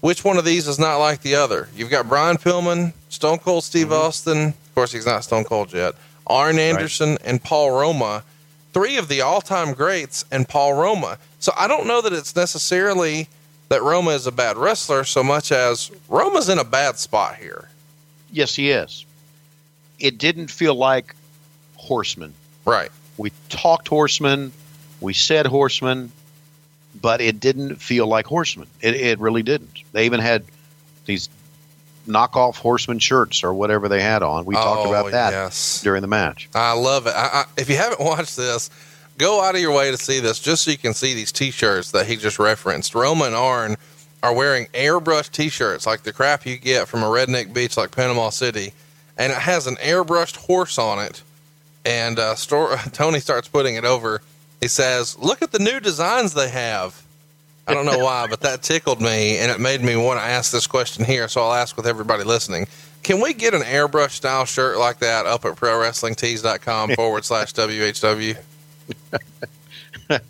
which one of these is not like the other. You've got Brian Pillman, Stone Cold Steve mm-hmm. Austin. Of course, he's not Stone Cold yet. Arn Anderson and Paul Roma, three of the all-time greats, and Paul Roma. So I don't know that it's necessarily that Roma is a bad wrestler so much as Roma's in a bad spot here. Yes, he is. It didn't feel like Horseman. Right. We talked Horseman, we said Horseman, but it didn't feel like Horsemen. It, it really didn't. They even had these knockoff Horseman shirts or whatever they had on. We talked Oh, about that yes. during the match. I love it. I, I, if you haven't watched this, go out of your way to see this just so you can see these T-shirts that he just referenced. Roma and Arn are wearing airbrush T-shirts like the crap you get from a redneck beach like Panama City, and it has an airbrushed horse on it. And uh, store, Tony starts putting it over. He says, "Look at the new designs they have." I don't know why, but that tickled me, and it made me want to ask this question here. So I'll ask with everybody listening: Can we get an airbrush style shirt like that up at ProWrestlingTees.com forward slash WHW?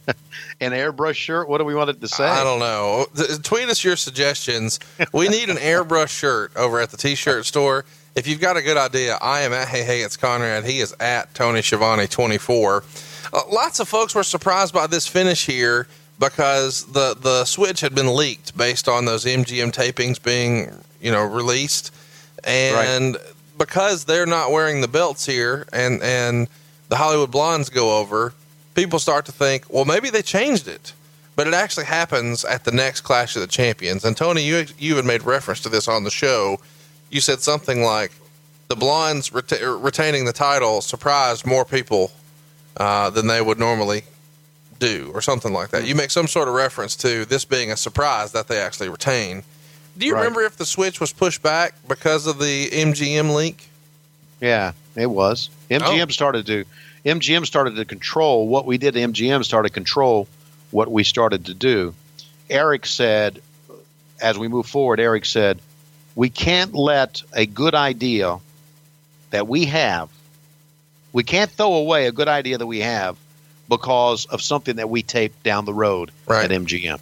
An airbrush shirt? What do we want it to say? I don't know. Tweet us your suggestions. We need an airbrush shirt over at the t-shirt store. If you've got a good idea, I am at Hey Hey It's Conrad. He is at Tony Schiavone 24. Uh, lots of folks were surprised by this finish here because the the switch had been leaked based on those MGM tapings being you know released, and because they're not wearing the belts here, and and the Hollywood Blondes go over, people start to think, well, maybe they changed it. But it actually happens at the next Clash of the Champions. And Tony, you you had made reference to this on the show. You said something like the Blondes reta- retaining the title surprised more people uh, than they would normally do, or something like that. You make some sort of reference to this being a surprise that they actually retain. Do you Right. remember if the switch was pushed back because of the MGM leak? Yeah, it was. MGM started to MGM started to control what we did. MGM started to control what we started to do. Eric said, as we move forward, Eric said, we can't let a good idea that we have, we can't throw away a good idea that we have because of something that we taped down the road at MGM.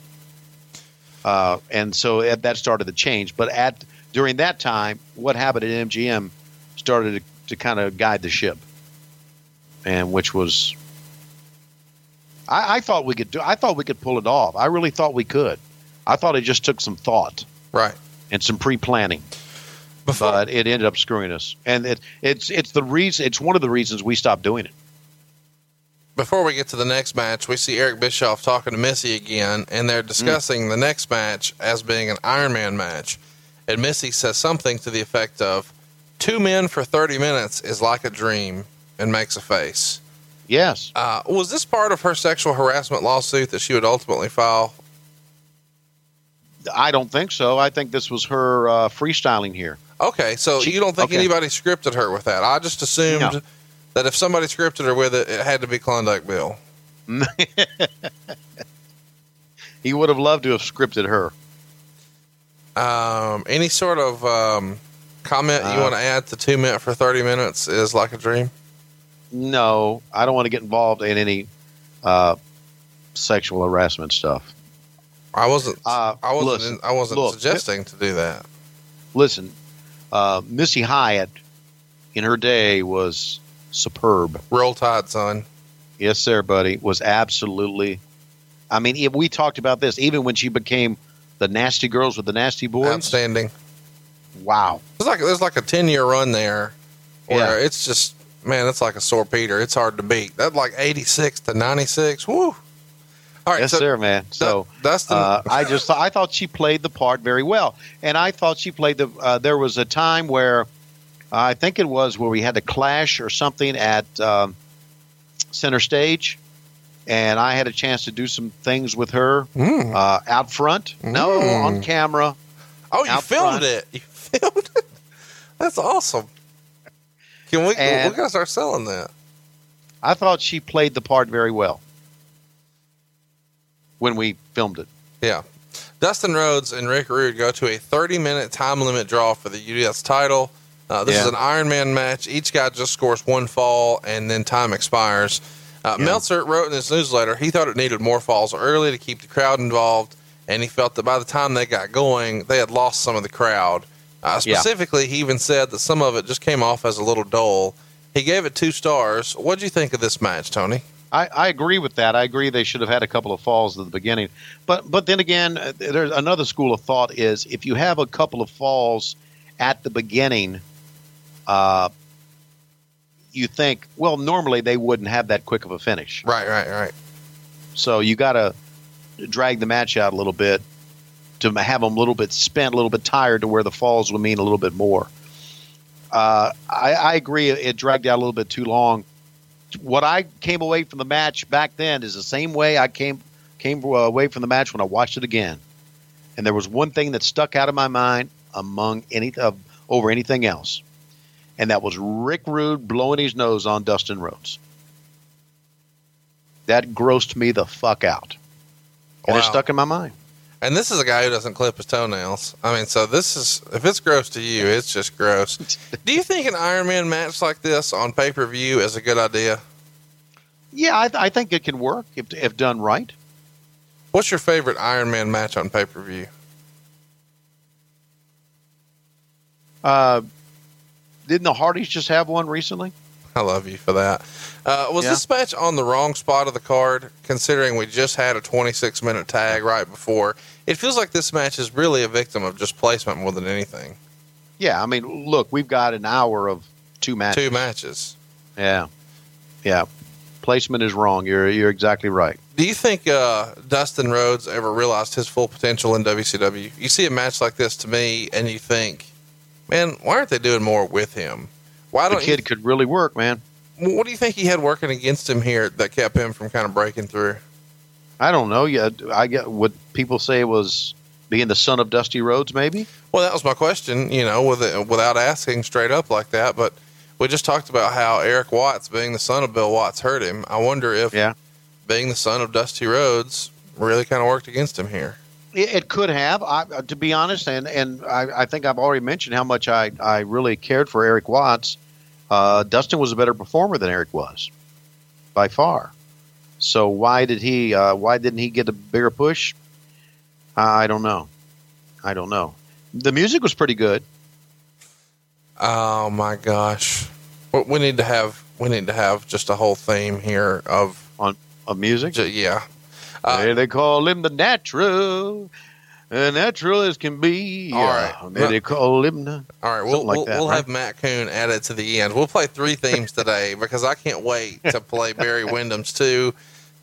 Uh, and so it- that started to change. But at during that time, what happened at MGM started to, to kind of guide the ship, and which was, I, I thought we could do. I thought we could pull it off. I really thought we could. I thought it just took some thought, right, and some pre planning. But it ended up screwing us, and it, it's it's the reason. It's one of the reasons we stopped doing it. Before we get to the next match, we see Eric Bischoff talking to Missy again, and they're discussing the next match as being an Iron Man match. And Missy says something to the effect of, Two men for 30 minutes is like a dream, and makes a face. Yes. Uh, was this part of her sexual harassment lawsuit that she would ultimately file? I don't think so. I think this was her uh, freestyling here. Okay, so She- you don't think okay. anybody scripted her with that? I just assumed No. that if somebody scripted her with it, it had to be Klondike Bill. He would have loved to have scripted her. Um, any sort of um, comment you Uh, want to add to two minute for thirty minutes is like a dream. No, I don't want to get involved in any uh, sexual harassment stuff. I wasn't. Uh, I wasn't. listen, I wasn't look, suggesting to do that. Listen, uh, Missy Hyatt in her day was superb. Roll Tide, son. Yes, sir, buddy. Was absolutely. I mean, if we talked about this, even when she became the nasty girls with the nasty boys. Outstanding. Wow. it's like there's like a ten year run there where Yeah. it's just man, it's like a sore Peter. It's hard to beat. That like eighty six to ninety six. Woo. All right, yes, so sir, man. So Dustin, uh, I just I thought she played the part very well, and I thought she played the. Uh, there was a time where I think it was where we had a clash or something at um, center stage, and I had a chance to do some things with her Mm. uh, out front. No, Mm. on camera. oh, you filmed front. it. You filmed it. That's awesome. Can we? And- we gotta start selling that. I thought she played the part very well when we filmed it. Yeah. Dustin Rhodes and Rick Rude go to a 30 minute time limit draw for the US title. Uh, this Yeah. is an Iron Man match. Each guy just scores one fall and then time expires. Uh, Yeah. Meltzer wrote in his newsletter he thought it needed more falls early to keep the crowd involved, and he felt that by the time they got going, they had lost some of the crowd. Uh, Yeah. specifically, he even said that some of it just came off as a little dull. He gave it two stars. What do you think of this match, Tony? I, I agree with that. I agree they should have had a couple of falls at the beginning, but but then again, uh, there's another school of thought is if you have a couple of falls at the beginning, uh, you think well normally they wouldn't have that quick of a finish, Right, right, right. so you got to drag the match out a little bit to have them a little bit spent, a little bit tired, to where the falls would mean a little bit more. Uh, I, I agree. It dragged out a little bit too long. What I came away from the match back then is the same way I came came uh, away from the match when I watched it again. And there was one thing that stuck out of my mind among any of over anything else, and that was Rick Rude blowing his nose on Dustin Rhodes. That grossed me the fuck out, and it stuck in my mind. And this is a guy who doesn't clip his toenails. I mean, so this is if it's gross to you, it's just gross. Do you think an Iron Man match like this on pay per view is a good idea? Yeah, I, I think it can work if if done right. What's your favorite Iron Man match on pay per view? Uh, didn't the Hardys just have one recently? I love you for that. Uh, was Yeah. this match on the wrong spot of the card, considering we just had a 26 minute tag right before? It feels like this match is really a victim of just placement more than anything. Yeah, I mean, look, we've got an hour of two matches. Two matches. Yeah, yeah. Placement is wrong. You're you're exactly right. Do you think uh, Dustin Rhodes ever realized his full potential in WCW? You see a match like this to me, and you think, man, why aren't they doing more with him? Why The don't kid could really work, man. what do you think he had working against him here that kept him from kind of breaking through? I don't know. Yeah, I get what people say was being the son of Dusty Rhodes, maybe. Well, that was my question, you know, with it, without asking straight up like that. But we just talked about how Eric Watts, being the son of Bill Watts, hurt him. I wonder if Yeah. being the son of Dusty Rhodes really kind of worked against him here. It, it could have, I, uh, to be honest, and and I, I think I've already mentioned how much I, I really cared for Eric Watts. Uh, Dustin was a better performer than Eric was, by far. So why did he? Uh, why didn't he get a bigger push? I don't know. I don't know. The music was pretty good. Oh my gosh, we we need to have we need to have just a whole theme here of on of music. ju- yeah, Uh, they call him the natural, uh, natural as can be. All right. Uh, they call him the. All right, we'll like we'll, that, we'll right? have Matt Coon added to the end. We'll play three themes today because I can't wait to play Barry Windham's too.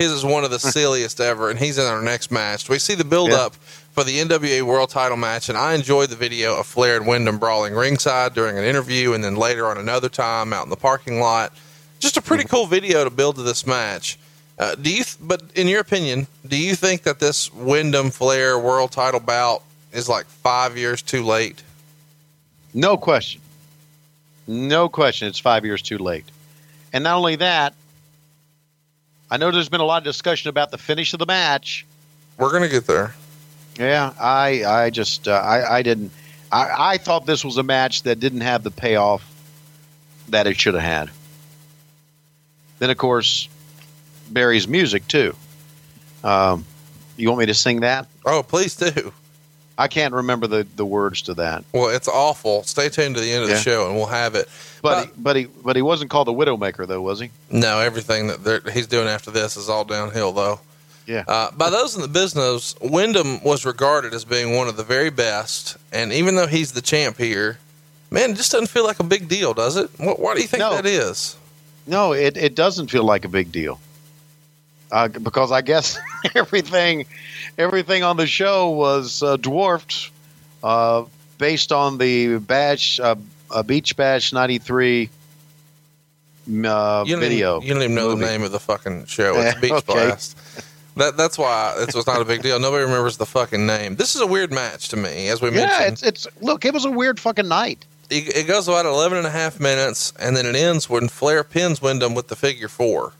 His is one of the silliest ever, and he's in our next match. We see the build Yeah. up for the NWA World Title match, and I enjoyed the video of Flair and Windham brawling ringside during an interview, and then later on another time out in the parking lot. Just a pretty cool video to build to this match. Uh, do you? But in your opinion, do you think that this Windham Flair World Title bout is like five years too late? No question. No question. It's five years too late. And not only that, I know there's been a lot of discussion about the finish of the match. We're gonna get there. Yeah, I I just uh, I I didn't I I thought this was a match that didn't have the payoff that it should have had. Then of course, Barry's music too. Um, you want me to sing that? Oh, please do. I can't remember the, the words to that. Well, it's awful. Stay tuned to the end of Yeah. the show, and we'll have it. But he, but he but he wasn't called the Widowmaker though, was he? No, everything that he's doing after this is all downhill, though. Yeah. Uh, by those in the business, Windham was regarded as being one of the very best, and even though he's the champ here, man, it just doesn't feel like a big deal, does it? What, why do you think No. that is? No, it, it doesn't feel like a big deal. Uh, because I guess everything everything on the show was uh, dwarfed uh, based on the Bash uh, uh, Beach Bash '93 uh, You video. Even, you don't even know movie. the name of the fucking show. It's Beach okay. Blast. That, that's why it was not a big deal. Nobody remembers the fucking name. This is a weird match to me, as we Yeah, mentioned. it's it's look, it was a weird fucking night. it, it goes about 11 and a half minutes, and then it ends when Flair pins Windham with the figure four.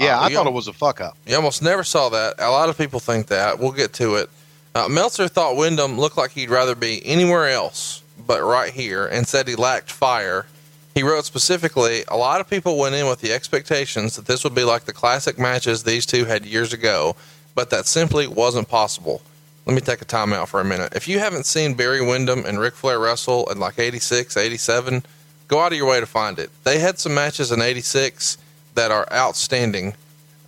Yeah, Uh, I thought al- it was a fuck up. You almost never saw that. A lot of people think that. We'll get to it. Uh, Meltzer thought Windham looked like he'd rather be anywhere else but right here and said he lacked fire. He wrote specifically, a lot of people went in with the expectations that this would be like the classic matches these two had years ago, but that simply wasn't possible. Let me take a timeout for a minute. If you haven't seen Barry Windham and Ric Flair wrestle in like 86, 87, go out of your way to find it. They had some matches in 86 that are outstanding.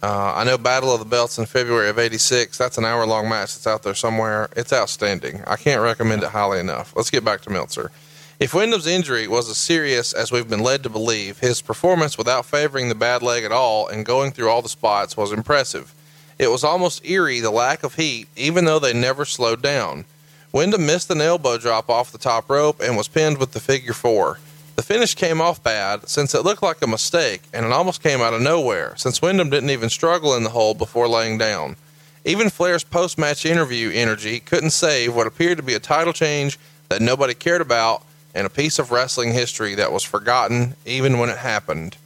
Uh, I know Battle of the Belts in February of '86. That's an hour-long match that's out there somewhere. It's outstanding. I can't recommend it highly enough. Let's get back to Meltzer. If Windham's injury was as serious as we've been led to believe, his performance without favoring the bad leg at all and going through all the spots was impressive. It was almost eerie the lack of heat, even though they never slowed down. Windham missed an elbow drop off the top rope and was pinned with the figure four. The finish came off bad since it looked like a mistake and it almost came out of nowhere since Windham didn't even struggle in the hole before laying down. Even Flair's post match interview energy couldn't save what appeared to be a title change that nobody cared about and a piece of wrestling history that was forgotten even when it happened.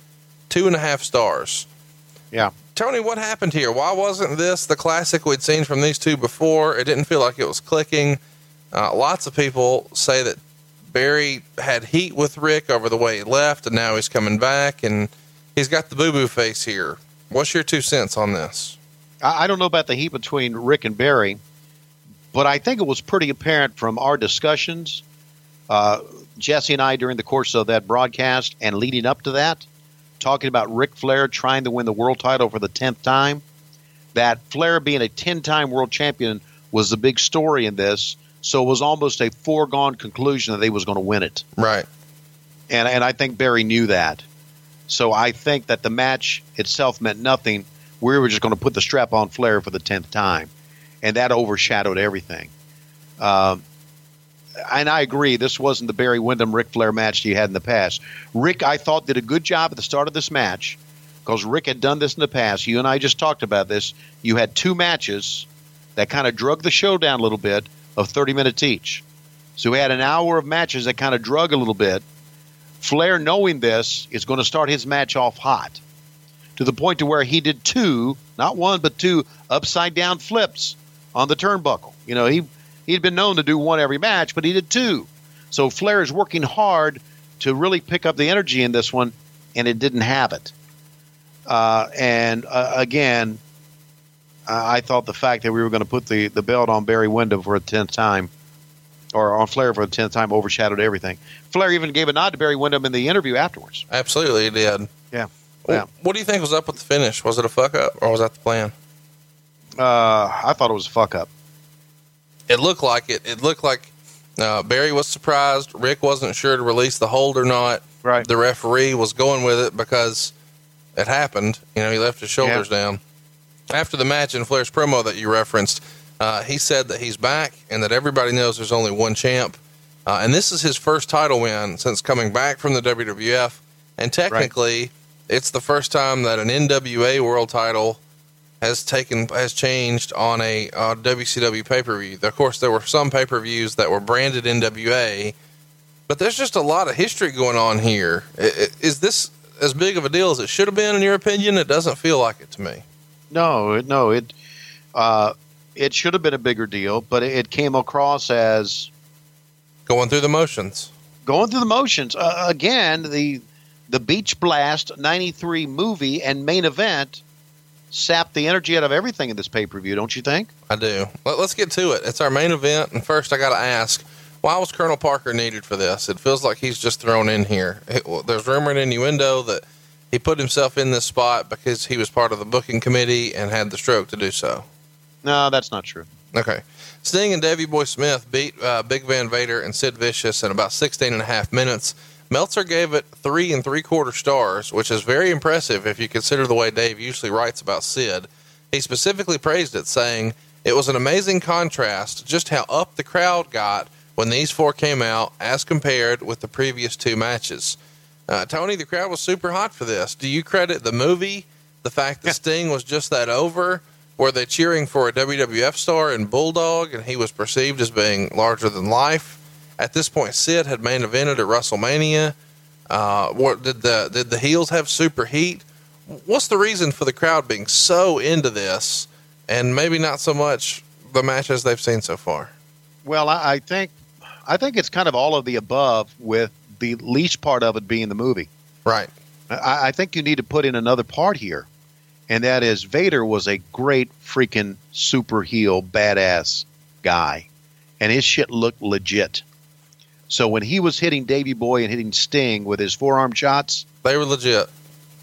Two and a half stars. Yeah. Tony, what happened here? Why wasn't this the classic we'd seen from these two before? It didn't feel like it was clicking. Uh, lots of people say that Barry had heat with Ric over the way he left, and now he's coming back, and he's got the boo boo face here. What's your two cents on this? I, don't know about the heat between Ric and Barry, but I think it was pretty apparent from our discussions, uh, Jesse and I, during the course of that broadcast and leading up to that, talking about Ric Flair trying to win the world title for the 10th time, that Flair being a 10 time world champion was the big story in this. So it was almost a foregone conclusion that they was going to win it. Right. And, and I think Barry knew that. So I think that the match itself meant nothing. We were just going to put the strap on Flair for the 10th time. And that overshadowed everything. Um, and I agree, this wasn't the Barry Windham Ric Flair match you had in the past. Ric, I thought, did a good job at the start of this match because Ric had done this in the past. You and I just talked about this. You had two matches that kind of drug the show down a little bit of 30 minutes each. So we had an hour of matches that kind of drug a little bit. Flair, knowing this, is going to start his match off hot to the point to where he did two, not one, but two upside down flips on the turnbuckle. You know, he he'd been known to do one every match, but he did two. So Flair is working hard to really pick up the energy in this one, and it didn't have it. Uh, and uh, again, I I thought the fact that we were going to put the, the belt on Barry Windham for a tenth time, or on Flair for the tenth time, overshadowed everything. Flair even gave a nod to Barry Windham in the interview afterwards. Absolutely, he did. Yeah. Well, What do you think was up with the finish? Was it a fuck up, or was that the plan? Uh, I thought it was a fuck up. It looked like it. It looked like uh, Barry was surprised. Ric wasn't sure to release the hold or not. Right. The referee was going with it because it happened. You know, he left his shoulders down. After the match in Flair's promo that you referenced, uh, he said that he's back and that everybody knows there's only one champ. Uh, and this is his first title win since coming back from the WWF. And technically, it's the first time that an NWA world title has taken has changed on a uh, WCW pay per view. Of course, there were some pay per views that were branded NWA, but there's just a lot of history going on here. Is this as big of a deal as it should have been, in your opinion? It doesn't feel like it to me. No, it- no, it uh, it should have been a bigger deal, but it, it came across as Going through the motions. going through the motions. Uh, again, the the Beach Blast '93 movie and main event sapped the energy out of everything in this pay per view. Don't you think? I do. Let, let's get to it. It's our main event, and first I got to ask, why was Colonel Parker needed for this? It feels like he's just thrown in here. It- well, there's rumor and innuendo that he put himself in this spot because he was part of the booking committee and had the stroke to do so. No, that's not true. Okay. Sting and Davey Boy Smith beat uh, Big Van Vader and Sid Vicious in about 16 and a half minutes. Meltzer gave it three and three quarter stars, which is very impressive if you consider the way Dave usually writes about Sid. He specifically praised it, saying, It was an amazing contrast just how up the crowd got when these four came out as compared with the previous two matches. Uh, Tony, the crowd was super hot for this. Do you credit the movie, the fact that Sting was just that over? Were they cheering for a WWF star in Bulldog and he was perceived as being larger than life? At this point, Sid had main evented at WrestleMania. Uh, what did the did the heels have super heat? What's the reason for the crowd being so into this, and maybe not so much the matches they've seen so far? Well, I, I think I think it's kind of all of the above, with the least part of it being the movie. Right. I, I think you need to put in another part here, and that is Vader was a great freaking super heel badass guy, and his shit looked legit. So when he was hitting Davey Boy and hitting Sting with his forearm shots, they were legit.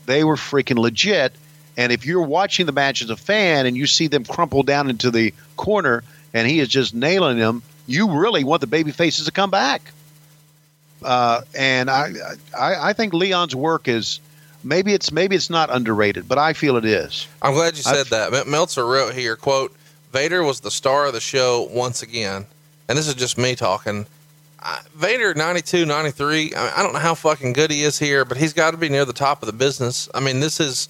They were freaking legit. And if you're watching the match as a fan and you see them crumple down into the corner and he is just nailing them, you really want the baby faces to come back. Uh, and I, I, I think Leon's work is maybe it's maybe it's not underrated, but I feel it is. I'm glad you said I've- that. Mel- Meltzer wrote here, quote, Vader was the star of the show once again. And this is just me talking. I, Vader 92, 93, I, mean, I don't know how fucking good he is here, but he's got to be near the top of the business. I mean, this is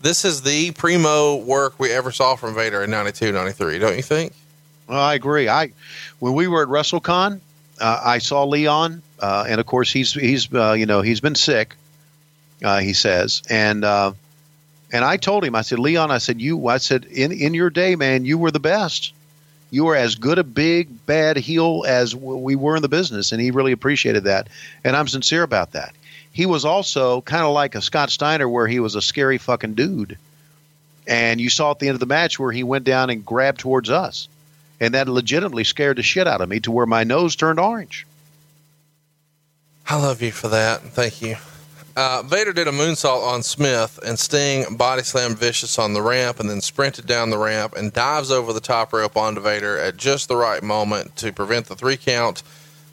this is the primo work we ever saw from Vader in 92, 93, don't you think? Well, I agree. I when we were at WrestleCon, uh, I saw Leon, uh, and of course he's he's uh, you know he's been sick. Uh, he says, and uh, and I told him, I said, Leon, I said you, I said in in your day, man, you were the best. You were as good a big bad heel as we were in the business, and he really appreciated that, and I'm sincere about that. He was also kind of like a Scott Steiner, where he was a scary fucking dude, and you saw at the end of the match where he went down and grabbed towards us and that legitimately scared the shit out of me to where my nose turned orange. I love you for that. Thank you. Uh, Vader did a moonsault on Smith, and Sting body slammed Vicious on the ramp and then sprinted down the ramp and dives over the top rope onto Vader at just the right moment to prevent the three count.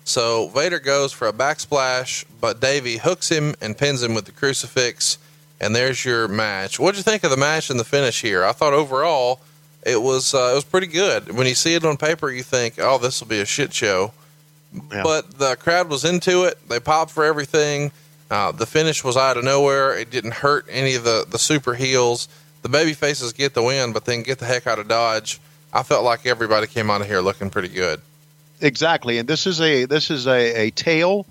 So Vader goes for a backsplash, but Davey hooks him and pins him with the crucifix, and there's your match. What'd you think of the match and the finish here? I thought overall it was uh, it was pretty good. When you see it on paper, you think, "Oh, this will be a shit show." But the crowd was into it. They popped for everything. Uh, the finish was out of nowhere. It didn't hurt any of the, the super heels. The baby faces get the win, but then get the heck out of Dodge. I felt like everybody came out of here looking pretty good. Exactly, and this is a this is a, a tale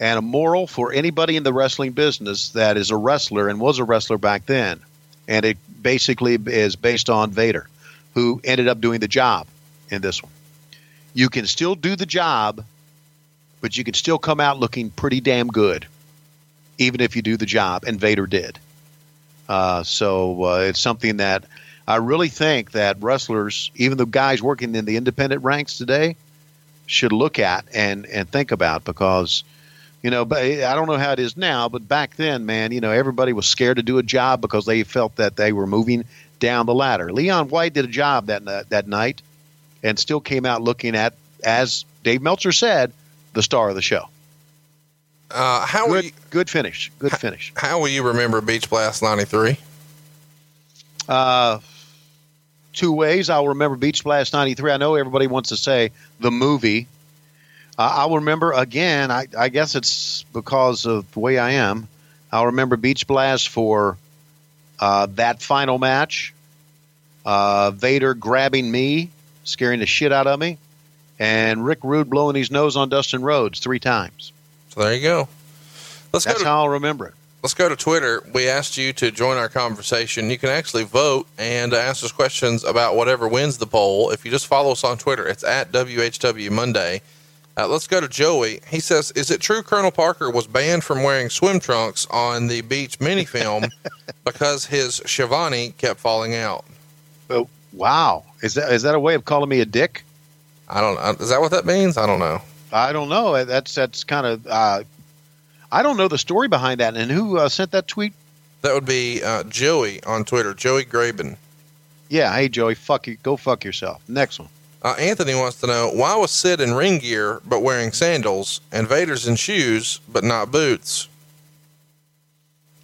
and a moral for anybody in the wrestling business that is a wrestler and was a wrestler back then, and it basically is based on Vader, who ended up doing the job in this one. You can still do the job, but you can still come out looking pretty damn good, even if you do the job, and Vader did. Uh, so uh, it's something that I really think that wrestlers, even the guys working in the independent ranks today, should look at and and think about because you know I don't know how it is now but back then man you know everybody was scared to do a job because they felt that they were moving down the ladder Leon White did a job that that night and still came out looking at as Dave Meltzer said the star of the show Uh, how good, you, good finish good finish how will you remember Beach Blast '93? Uh, two ways. I'll remember Beach Blast 93. I know everybody wants to say the movie. Uh, I'll remember again, I, I guess it's because of the way I am. I'll remember Beach Blast for uh, that final match. uh, Vader grabbing me, scaring the shit out of me, and Rick Rude blowing his nose on Dustin Rhodes three times. So there you go. Let's That's go to, how I'll remember it. let's go to Twitter. We asked you to join our conversation. You can actually vote and ask us questions about whatever wins the poll. If you just follow us on Twitter, it's at WHW Monday. Uh, let's go to Joey. He says, "Is it true Colonel Parker was banned from wearing swim trunks on the beach mini film because his Schiavone kept falling out?" Oh, wow, is that is that a way of calling me a dick? I don't know. Is that what that means? I don't know. I don't know. That's that's kind of. Uh, I don't know the story behind that. And who uh, sent that tweet? That would be uh, Joey on Twitter, Joey Graben. Yeah. Hey, Joey. Fuck you. Go fuck yourself. Next one. Uh, Anthony wants to know why was Sid in ring gear but wearing sandals, and Vader's in shoes but not boots?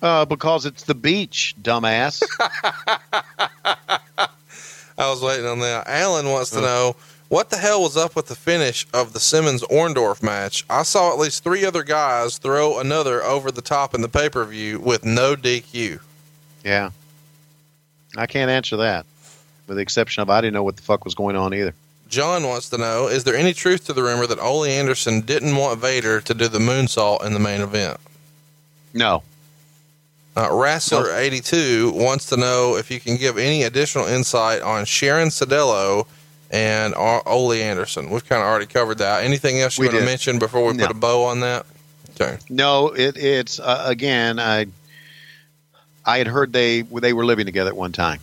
Uh, because it's the beach, dumbass. I was waiting on that. Alan wants to know what the hell was up with the finish of the Simmons Orndorff match. I saw at least three other guys throw another over the top in the pay per view with no DQ. yeah. I can't answer that, with the exception of I didn't know what the fuck was going on either. John wants to know is there any truth to the rumor that Ole Anderson didn't want Vader to do the moonsault in the main event? No. Uh, Wrestler82 wants to know if you can give any additional insight on Sharon Sadello and Ole Anderson. We've kind of already covered that. Anything else you We want to mention before we No. put a bow on that? Okay. No, it, it's uh, again. I I had heard they they were living together at one time.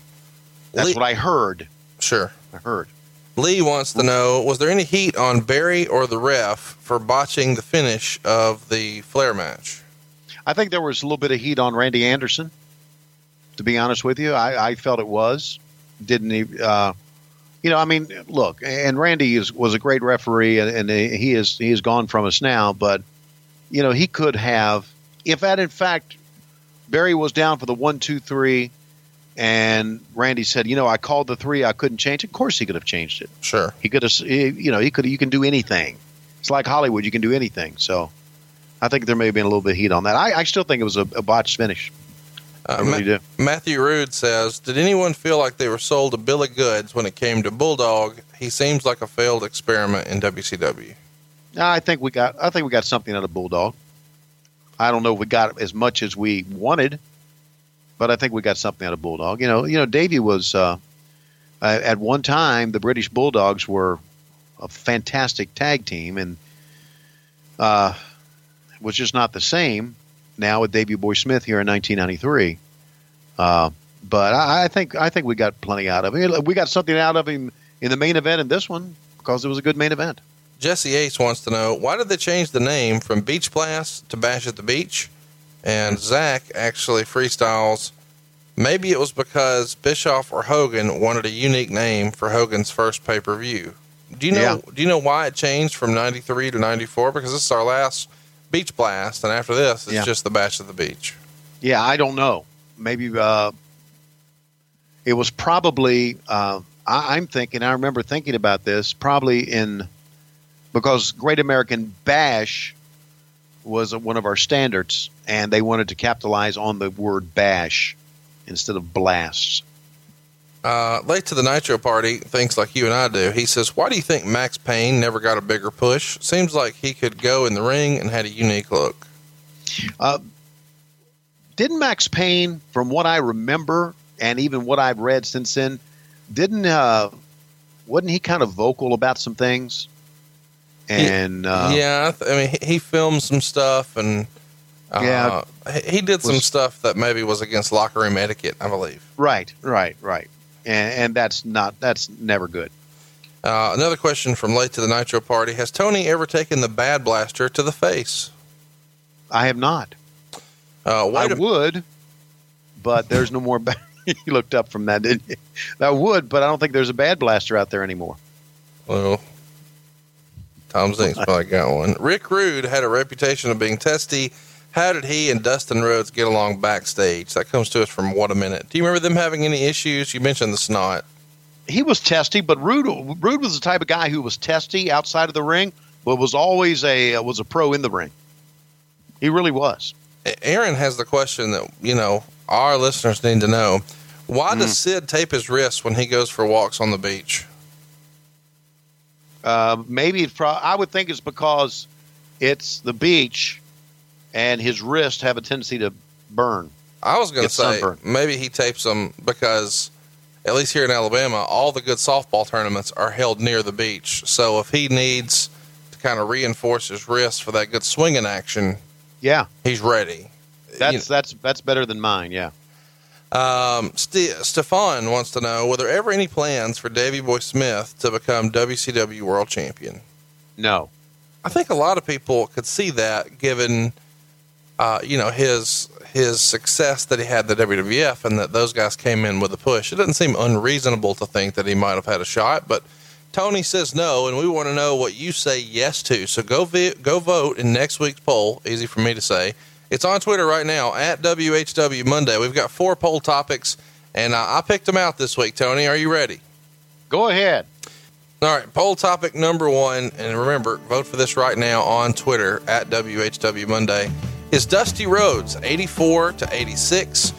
That's Lee- what I heard. Sure. I heard. Lee wants to know was there any heat on Barry or the ref for botching the finish of the Flair match? I think there was a little bit of heat on Randy Anderson. To be honest with you, I, I felt it was. Didn't he? Uh, you know, I mean, look, and Randy is, was a great referee, and, and he is he is gone from us now. But you know, he could have, if that in fact Barry was down for the one, two, three, and Randy said, you know, I called the three, I couldn't change. it. Of course, he could have changed it. Sure. He could have, you know, he could. You can do anything. It's like Hollywood; you can do anything. So, I think there may have been a little bit of heat on that. I, I still think it was a, a botched finish. I Uh, really Ma- do. Matthew Rude says, "Did anyone feel like they were sold a bill of goods when it came to Bulldog? He seems like a failed experiment in WCW." I think we got. I think we got something out of Bulldog. I don't know if we got as much as we wanted, but I think we got something out of Bulldog. You know, you know, Davey was uh, at one time the British Bulldogs were a fantastic tag team, and uh, was just not the same now with Davey Boy Smith here in 1993. Uh, but I, I think I think we got plenty out of him. We got something out of him in the main event in this one because it was a good main event. Jesse Ace wants to know why did they change the name from Beach Blast to Bash at the Beach? And Zach actually freestyles. Maybe it was because Bischoff or Hogan wanted a unique name for Hogan's first pay per view. Do you know? Yeah. Do you know why it changed from ninety three to ninety four? Because this is our last Beach Blast, and after this, it's Yeah. just the Bash of the Beach. Yeah, I don't know. Maybe uh, it was probably. Uh, I, I'm thinking. I remember thinking about this probably in because Great American Bash was one of our standards, and they wanted to capitalize on the word bash instead of blasts. Uh, late to the Nitro party thinks like you and I do. He says, "Why do you think Maxx Payne never got a bigger push? Seems like he could go in the ring and had a unique look." Uh, didn't Maxx Payne, from what I remember, and even what I've read since then, didn't uh, wasn't he kind of vocal about some things? And uh, yeah, I, th- I mean, he, he filmed some stuff, and uh, Yeah. he, he did some stuff that maybe was against locker room etiquette. I believe. right, right, right, and, and that's not that's never good. Uh, another question from late to the Nitro party: Has Tony ever taken the Bad Blaster to the face? I have not. Uh, I would, but there's no more. Ba- you looked up from that, didn't you? I would, but I don't think there's a bad blaster out there anymore. well, Tom Zenk's probably got one. Rick Rude had a reputation of being testy. How did he and Dustin Rhodes get along backstage? That comes to us from What a Minute. Do you remember them having any issues? You mentioned the snot. he was testy, but Rude Rude was the type of guy who was testy outside of the ring, but was always a uh, was a pro in the ring. He really was. Aaron has the question that you know our listeners need to know: Why Mm. does Sid tape his wrists when he goes for walks on the beach? Uh, maybe it's pro- I would think it's because it's the beach, and his wrists have a tendency to burn. I was going to say sunburned. maybe he tapes them because, at least here in Alabama, all the good softball tournaments are held near the beach. So if he needs to kind of reinforce his wrists for that good swinging action, Yeah, he's ready. that's that's that's better than mine. Yeah. Um, St- Stefan wants to know: Were there ever any plans for Davey Boy Smith to become WCW World Champion? No. I think a lot of people could see that, given uh, you know his his success that he had the WWF, and that those guys came in with a push. It doesn't seem unreasonable to think that he might have had a shot, but Tony says no, and we want to know what you say yes to. So go vi- go vote in next week's poll. Easy for me to say. It's on Twitter right now at WHW Monday. We've got four poll topics, and uh, I picked them out this week. Tony, are you ready? Go ahead. All right, poll topic number one, and remember, vote for this right now on Twitter at WHW Monday. Is Dusty Rhodes 84 to 86?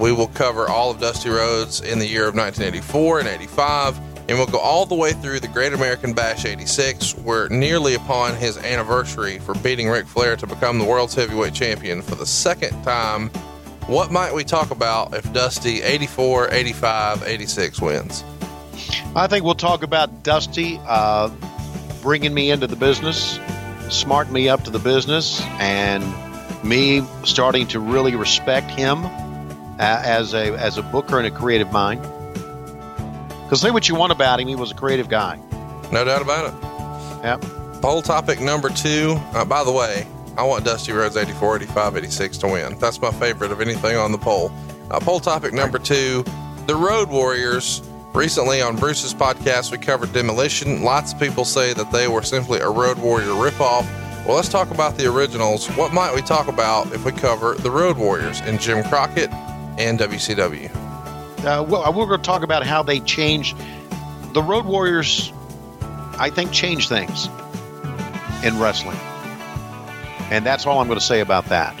We will cover all of Dusty Rhodes in the year of 1984 and 85, and we'll go all the way through the Great American Bash 86. We're nearly upon his anniversary for beating Ric Flair to become the world's heavyweight champion for the second time. What might we talk about if Dusty 84, 85, 86 wins? I think we'll talk about Dusty uh, bringing me into the business, smart me up to the business, and me starting to really respect him uh, as a as a booker and a creative mind. Because say what you want about him, he was a creative guy. No doubt about it. Yep. Poll topic number two. Uh, by the way, I want Dusty Rhodes 84, 85, 86 to win. That's my favorite of anything on the poll. Uh, poll topic number two The Road Warriors. Recently on Bruce's podcast, we covered Demolition. Lots of people say that they were simply a Road Warrior ripoff. Well, let's talk about the originals. What might we talk about if we cover the Road Warriors and Jim Crockett and WCW? Uh, well, we're going to talk about how they changed. The Road Warriors, I think, changed things in wrestling, and that's all I'm going to say about that.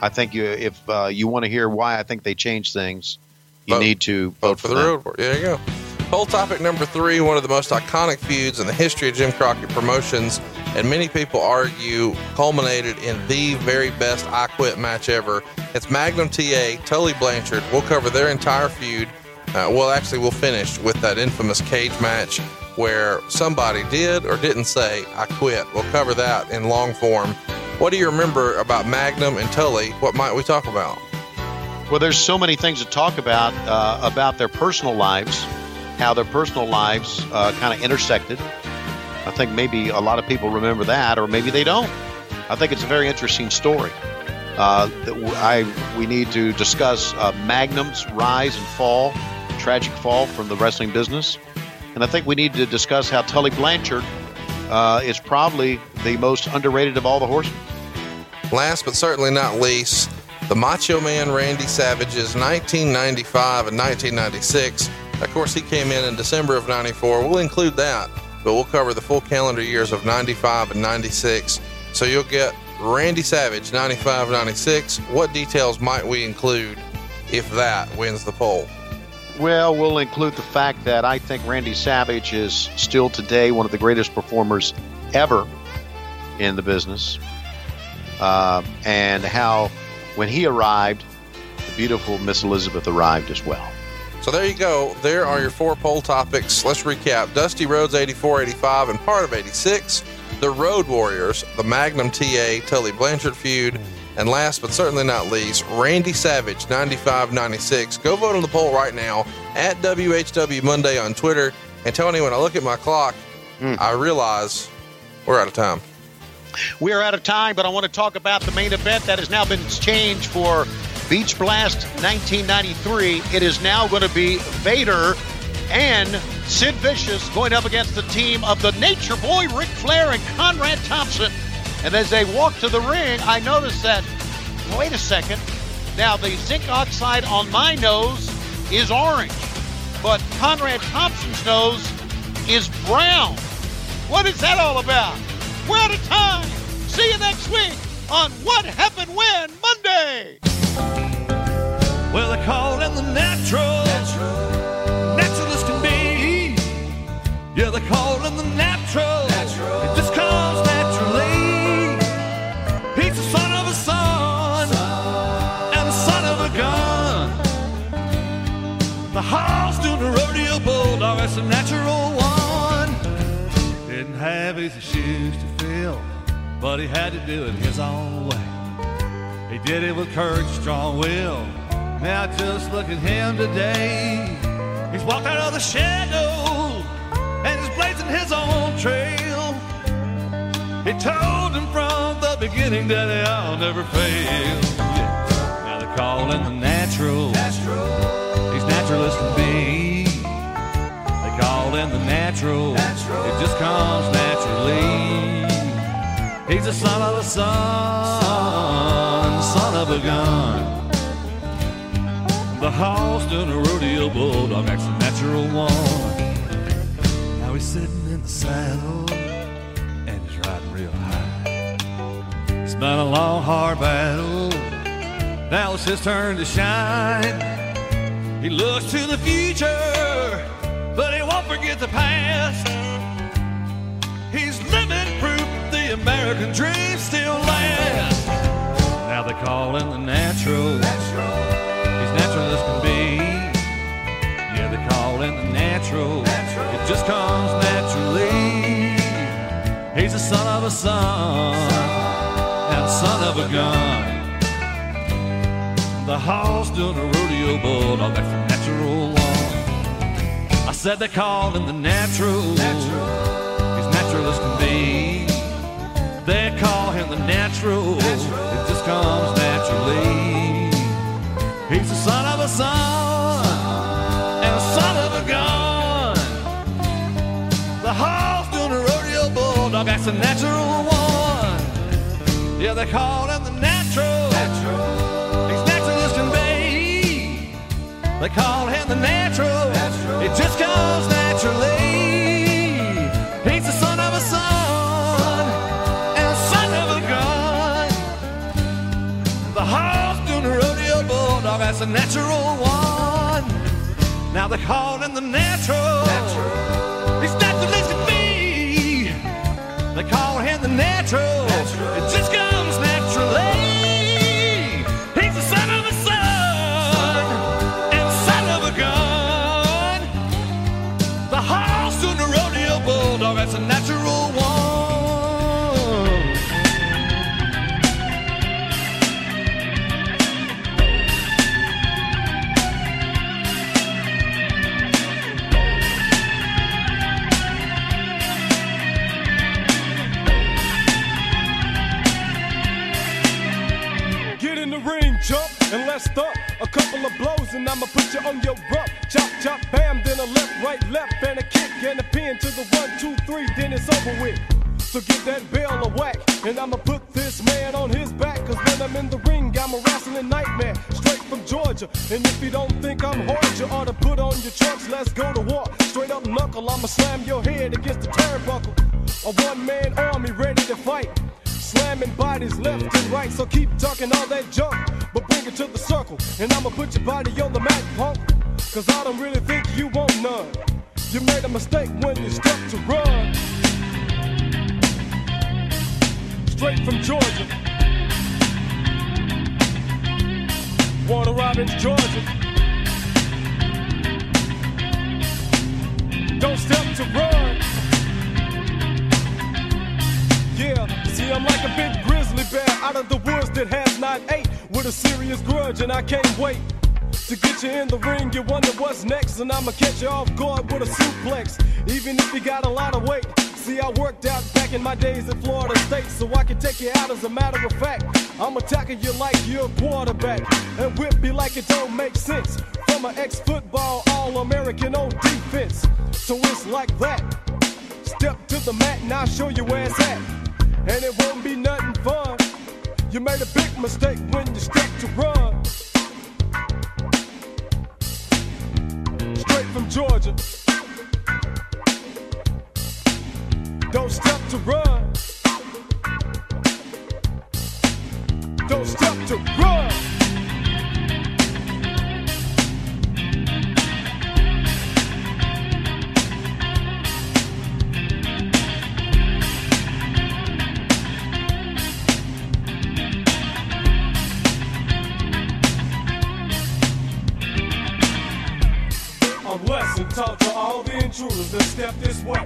I think you, if uh, you want to hear why I think they changed things, you Vote. need to vote, Vote for the them. Road Warriors. There you go. Poll topic number three one of the most iconic feuds in the history of Jim Crockett promotions, and many people argue culminated in the very best I Quit match ever. It's Magnum TA, Tully Blanchard. We'll cover their entire feud. Uh, well, actually, we'll finish with that infamous cage match where somebody did or didn't say, I quit. We'll cover that in long form. What do you remember about Magnum and Tully? What might we talk about? Well, there's so many things to talk about uh, about their personal lives, how their personal lives uh, kind of intersected. I think maybe a lot of people remember that, or maybe they don't. I think it's a very interesting story. Uh, I we need to discuss uh, Magnum's rise and fall, tragic fall from the wrestling business, and I think we need to discuss how Tully Blanchard uh, is probably the most underrated of all the horsemen. Last but certainly not least, the Macho Man Randy Savage's 1995 and 1996. Of course, he came in in December of 94. We'll include that, but we'll cover the full calendar years of 95 and 96. So you'll get Randy Savage 95 96. What details might we include if that wins the poll? Well, we'll include the fact that I think Randy Savage is still today one of the greatest performers ever in the business. Uh, and how, when he arrived, the beautiful Miss Elizabeth arrived as well. So there you go. There are your four poll topics. Let's recap Dusty Rhodes 84, 85, and part of 86. The Road Warriors, the Magnum TA Tully Blanchard feud, and last but certainly not least, Randy Savage 95 96. Go vote on the poll right now at WHW Monday on Twitter. And Tony, when I look at my clock, hmm. I realize we're out of time. We are out of time, but I want to talk about the main event that has now been changed for Beach Blast 1993. It is now going to be Vader and Sid Vicious going up against the team of the Nature Boy Ric Flair and Conrad Thompson. And as they walk to the ring, I notice that, wait a second, now the zinc oxide on my nose is orange, but Conrad Thompson's nose is brown. What is that all about? We're out of time. See you next week on What Happened When Monday. Well, they call him the natural, natural, natural as can be. Yeah, they call him the natural. natural. It just comes naturally. He's the son of a son, son. and the son of a gun. The house doing the rodeo bull, oh, a natural one. Didn't have his shoes to fill, but he had to do it his own way. Did it with courage, strong will. Now just look at him today. He's walked out of the shadow and he's blazing his own trail. He told him from the beginning that I'll never fail. Yeah. Now they call him the natural. He's natural as can be. They call him the natural. It just comes naturally. He's the son of a son, a gun. The a rodeo bulldog, that's a natural one. Now he's sitting in the saddle and he's riding real high. It's been a long, hard battle. Now it's his turn to shine. He looks to the future, but he won't forget the past. He's living proof the American dream still lasts. Call him the natural. He's natural as can be. Yeah, they call him the natural. It just comes naturally. He's the son of a son and son of a gun. The horse doing a rodeo bulldog, that's a natural one. I said they call him the natural. He's natural as can be. They call him the natural. It just comes naturally. He's the son of a son and a son of a gun. The horse doing a rodeo bulldog, that's a natural one. Yeah, they call him the natural. He's natural as can be. They call him the natural. It just comes naturally. A natural one. Now they call him the natural. He's natural as can be. They call him the natural. It just comes and let's start. A couple of blows, and I'ma put you on your rump. Chop, chop, bam, then a left, right, left, and a kick, and a pin to the one, two, three, then it's over with. So give that bell a whack, and I'ma put this man on his back. Cause when I'm in the ring, I'm a wrestling nightmare, straight from Georgia. And if you don't think I'm hard, you ought to put on your trunks, let's go to war. Straight up knuckle, I'ma slam your head against the turnbuckle. A one man army ready to fight. Slamming bodies left and right, so keep talking all that junk, but bring it to the circle. And I'ma put your body on the mat, punk. Cause I don't really think you want none. You made a mistake when you stepped to run. Straight from Georgia. Warner Robins, Georgia. Don't step to run. Yeah, see, I'm like a big grizzly bear out of the woods that has not ate with a serious grudge, and I can't wait to get you in the ring. You wonder what's next, and I'ma catch you off guard with a suplex, even if you got a lot of weight. See, I worked out back in my days at Florida State, so I can take you out as a matter of fact. I'm attacking you like you're a quarterback, and whip you like it don't make sense. From an ex football All American on defense. So it's like that. Step to the mat and I'll show you where it's at. And it won't be nothing fun. You made a big mistake when you stepped to run. Straight from Georgia. Don't step to run. Don't step to run. talk to all the intruders that step this way.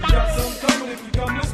Got some coming if you come this